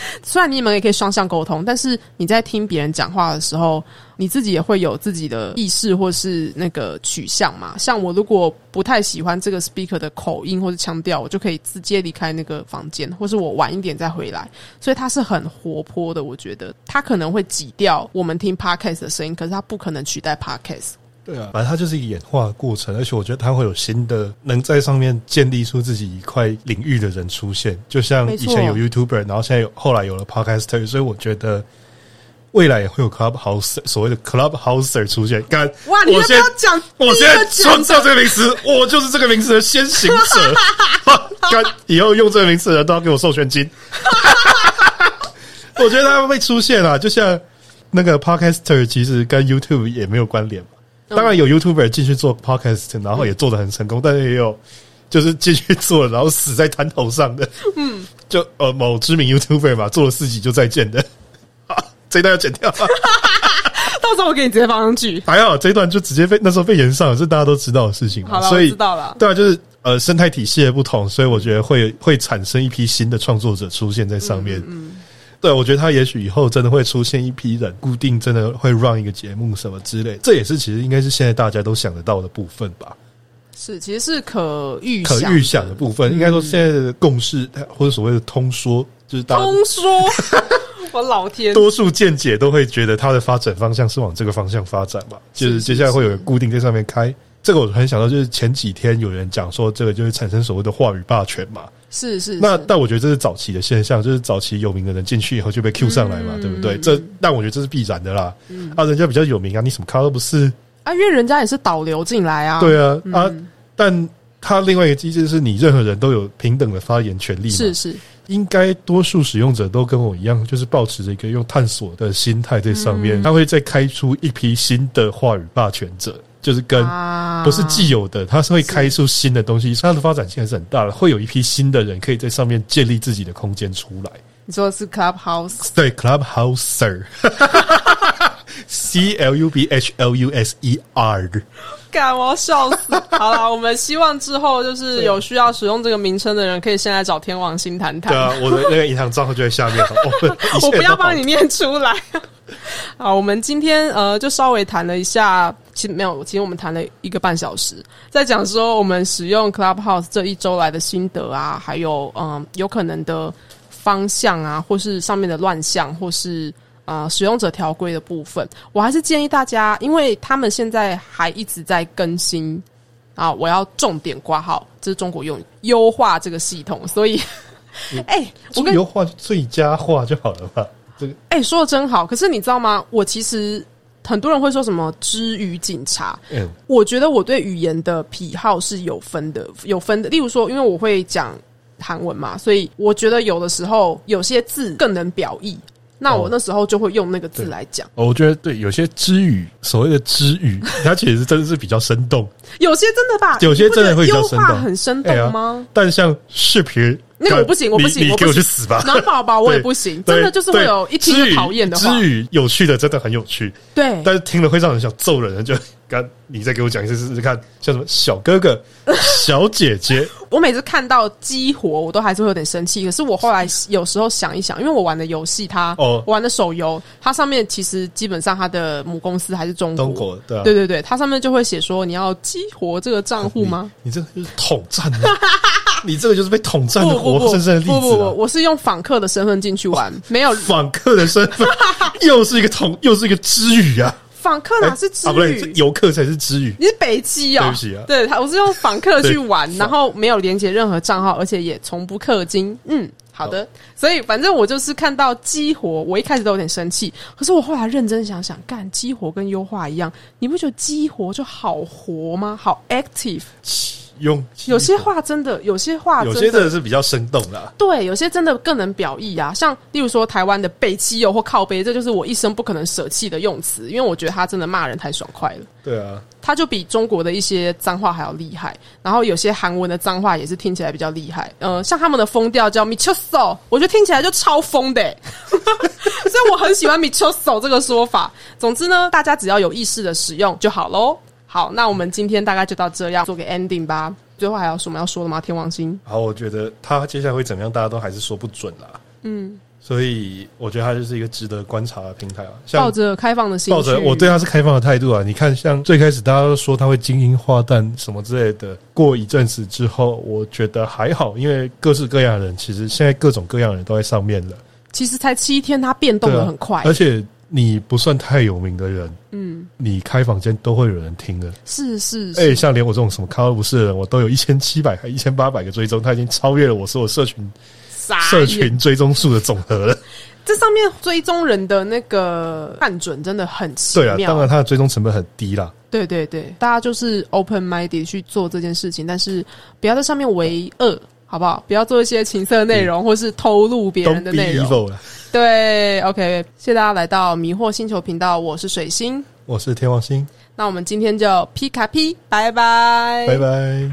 <laughs> 虽然你们也可以双向沟通，但是你在听别人讲话的时候，你自己也会有自己的意识或是那个取向嘛。像我如果不太喜欢这个 speaker 的口音或是腔调，我就可以直接离开那个房间，或是我晚一点再回来。所以它是很活泼的，我觉得它可能会挤掉我们听 podcast 的声音，可是它不可能取代 podcast。对啊，反正它就是一个演化的过程，而且我觉得它会有新的能在上面建立出自己一块领域的人出现，就像以前有 YouTuber，然后现在有后来有了 Podcaster，所以我觉得未来也会有 Clubhouse 所谓的 Clubhouser 出现。干，哇，你要不我先要讲？我现在创造这个名词，我就是这个名词的先行 <laughs> 者。干，以后用这个名词的人都要给我授权金。<laughs> 我觉得它会出现啊，就像那个 Podcaster，其实跟 YouTube 也没有关联嘛。当然有 YouTuber 进去做 Podcast，然后也做的很成功，但是也有就是进去做，然后死在滩头上的。嗯，就呃某知名 YouTuber 嘛，做了四集就再见的。<laughs> 啊，这一段要剪掉。<laughs> 到时候我给你直接放上去。还好这一段就直接被那时候被延上了，这大家都知道的事情嘛。好了，所以我知道了。对啊，就是呃生态体系的不同，所以我觉得会会产生一批新的创作者出现在上面。嗯，对，我觉得他也许以后真的会出现一批人，固定真的会 run 一个节目什么之类，这也是其实应该是现在大家都想得到的部分吧。是，其实是可预可预想的部分，应该说现在的共识或者所谓的通说，就是大家通说，我老天，多数见解都会觉得它的发展方向是往这个方向发展吧，就是接下来会有人固定在上面开。这个我很想到，就是前几天有人讲说，这个就会产生所谓的话语霸权嘛。是是，那但我觉得这是早期的现象，就是早期有名的人进去以后就被 Q 上来嘛，嗯对不对？这但我觉得这是必然的啦。啊，人家比较有名啊，你什么咖都不是，啊，因为人家也是导流进来啊，对啊啊。但他另外一个机制是你任何人都有平等的发言权利嘛，是是，应该多数使用者都跟我一样，就是保持着一个用探索的心态在上面，他会再开出一批新的话语霸权者，就是跟啊不是既有的，它是会开出新的东西，它的发展性还是很大的，会有一批新的人可以在上面建立自己的空间出来。你说的是 Clubhouse，对，Clubhouser。<laughs> C L U B H L U S E R，<laughs> 干我要笑死！<laughs> 好了，我们希望之后就是有需要使用这个名称的人，可以先来找天王星谈谈。对啊，我的那个银行账号就在下面。我不要帮你念出来。<laughs> 好，我们今天呃就稍微谈了一下，其实没有，其实我们谈了一个半小时，在讲说我们使用 Clubhouse 这一周来的心得啊，还有嗯有可能的方向啊，或是上面的乱象，或是呃使用者条规的部分，我还是建议大家，因为他们现在还一直在更新啊，我要重点挂号，这是中国用语优化这个系统，所以。<laughs> 哎、我跟优化最佳化就好了吧？这个哎、说的真好。可是你知道吗？我其实很多人会说什么知语警察，嗯，我觉得我对语言的癖好是有分的，有分的。例如说，因为我会讲韩文嘛，所以我觉得有的时候有些字更能表意，那我哦那时候就会用那个字对来讲。哦我觉得对，有些知语，所谓的知语，它其实真的是比较生动。有些真的吧，有些真的会优化生动很生动吗？但像视频，那个我不行，我不行，你你给我去死吧！暖宝宝我也不行，真的就是会有一听就讨厌的话。知语有趣的真的很有趣，对，但是听了会让人想揍人，就刚你再给我讲一次试试看，像什么小哥哥、<laughs> 小姐姐，我每次看到激活，我都还是会有点生气。可是我后来有时候想一想，因为我玩的游戏它，哦我玩的手游，它上面其实基本上它的母公司还是中国。中国对啊，对对对，它上面就会写说你要激活这个账户吗？你？你这个就是统战啊，<laughs> <laughs> 你这个就是被统战的活生生的例子不不不！我是用访客的身份进去玩，<laughs> 没有访客的身份 <laughs> 又是一个统，又是一个知语啊！访客哪是之啊？不对，语？游客才是之语。你是北基哦、对不起啊对他，我是用访客去玩，然后没有连接任何账号，而且也从不氪金。嗯，好的。所以反正我就是看到激活，我一开始都有点生气，可是我后来认真想想，干激活跟优化一样，你不觉得激活就好活吗？好 active，用有些话真的，有些话有些真的是比较生动啦。对，有些真的更能表意啊，像例如说台湾的北基友或靠背，这就是我一生不可能舍弃的用词，因为我觉得他真的骂人太爽快了。对啊，他就比中国的一些脏话还要厉害，然后有些韩文的脏话也是听起来比较厉害。呃，像他们的风调叫 michoso，我觉得听起来就超疯的欸，<laughs> 所以我很喜欢 michoso 这个说法。总之呢，大家只要有意识的使用就好喽。好，那我们今天大概就到这样，做个 ending 吧。最后还有什么要说的吗？天王星？好，我觉得他接下来会怎么样，大家都还是说不准啦。嗯，所以我觉得他就是一个值得观察的平台啊。抱着开放的心，抱着我对他是开放的态度啊。你看，像最开始大家都说他会精英化蛋什么之类的，过一阵子之后，我觉得还好，因为各式各样的人，其实现在各种各样的人都在上面了。其实才七天，他变动的很快，而且你不算太有名的人，嗯，你开房间都会有人听的。是是哎、是，像连我这种什么咖都不是的人，我都有一千七百还一千八百个追踪，他已经超越了我所有社群社群追踪数的总和了。<laughs> 这上面追踪人的那个判准真的很奇对啊，妙。当然他的追踪成本很低啦。对对对，大家就是 open minded 去做这件事情，但是不要在上面为恶，好不好？不要做一些情色内容或是偷录别人的内容。对 ok 谢谢大家来到迷惑星球频道我是水星。我是天王星。那我们今天就皮卡皮拜拜。拜拜。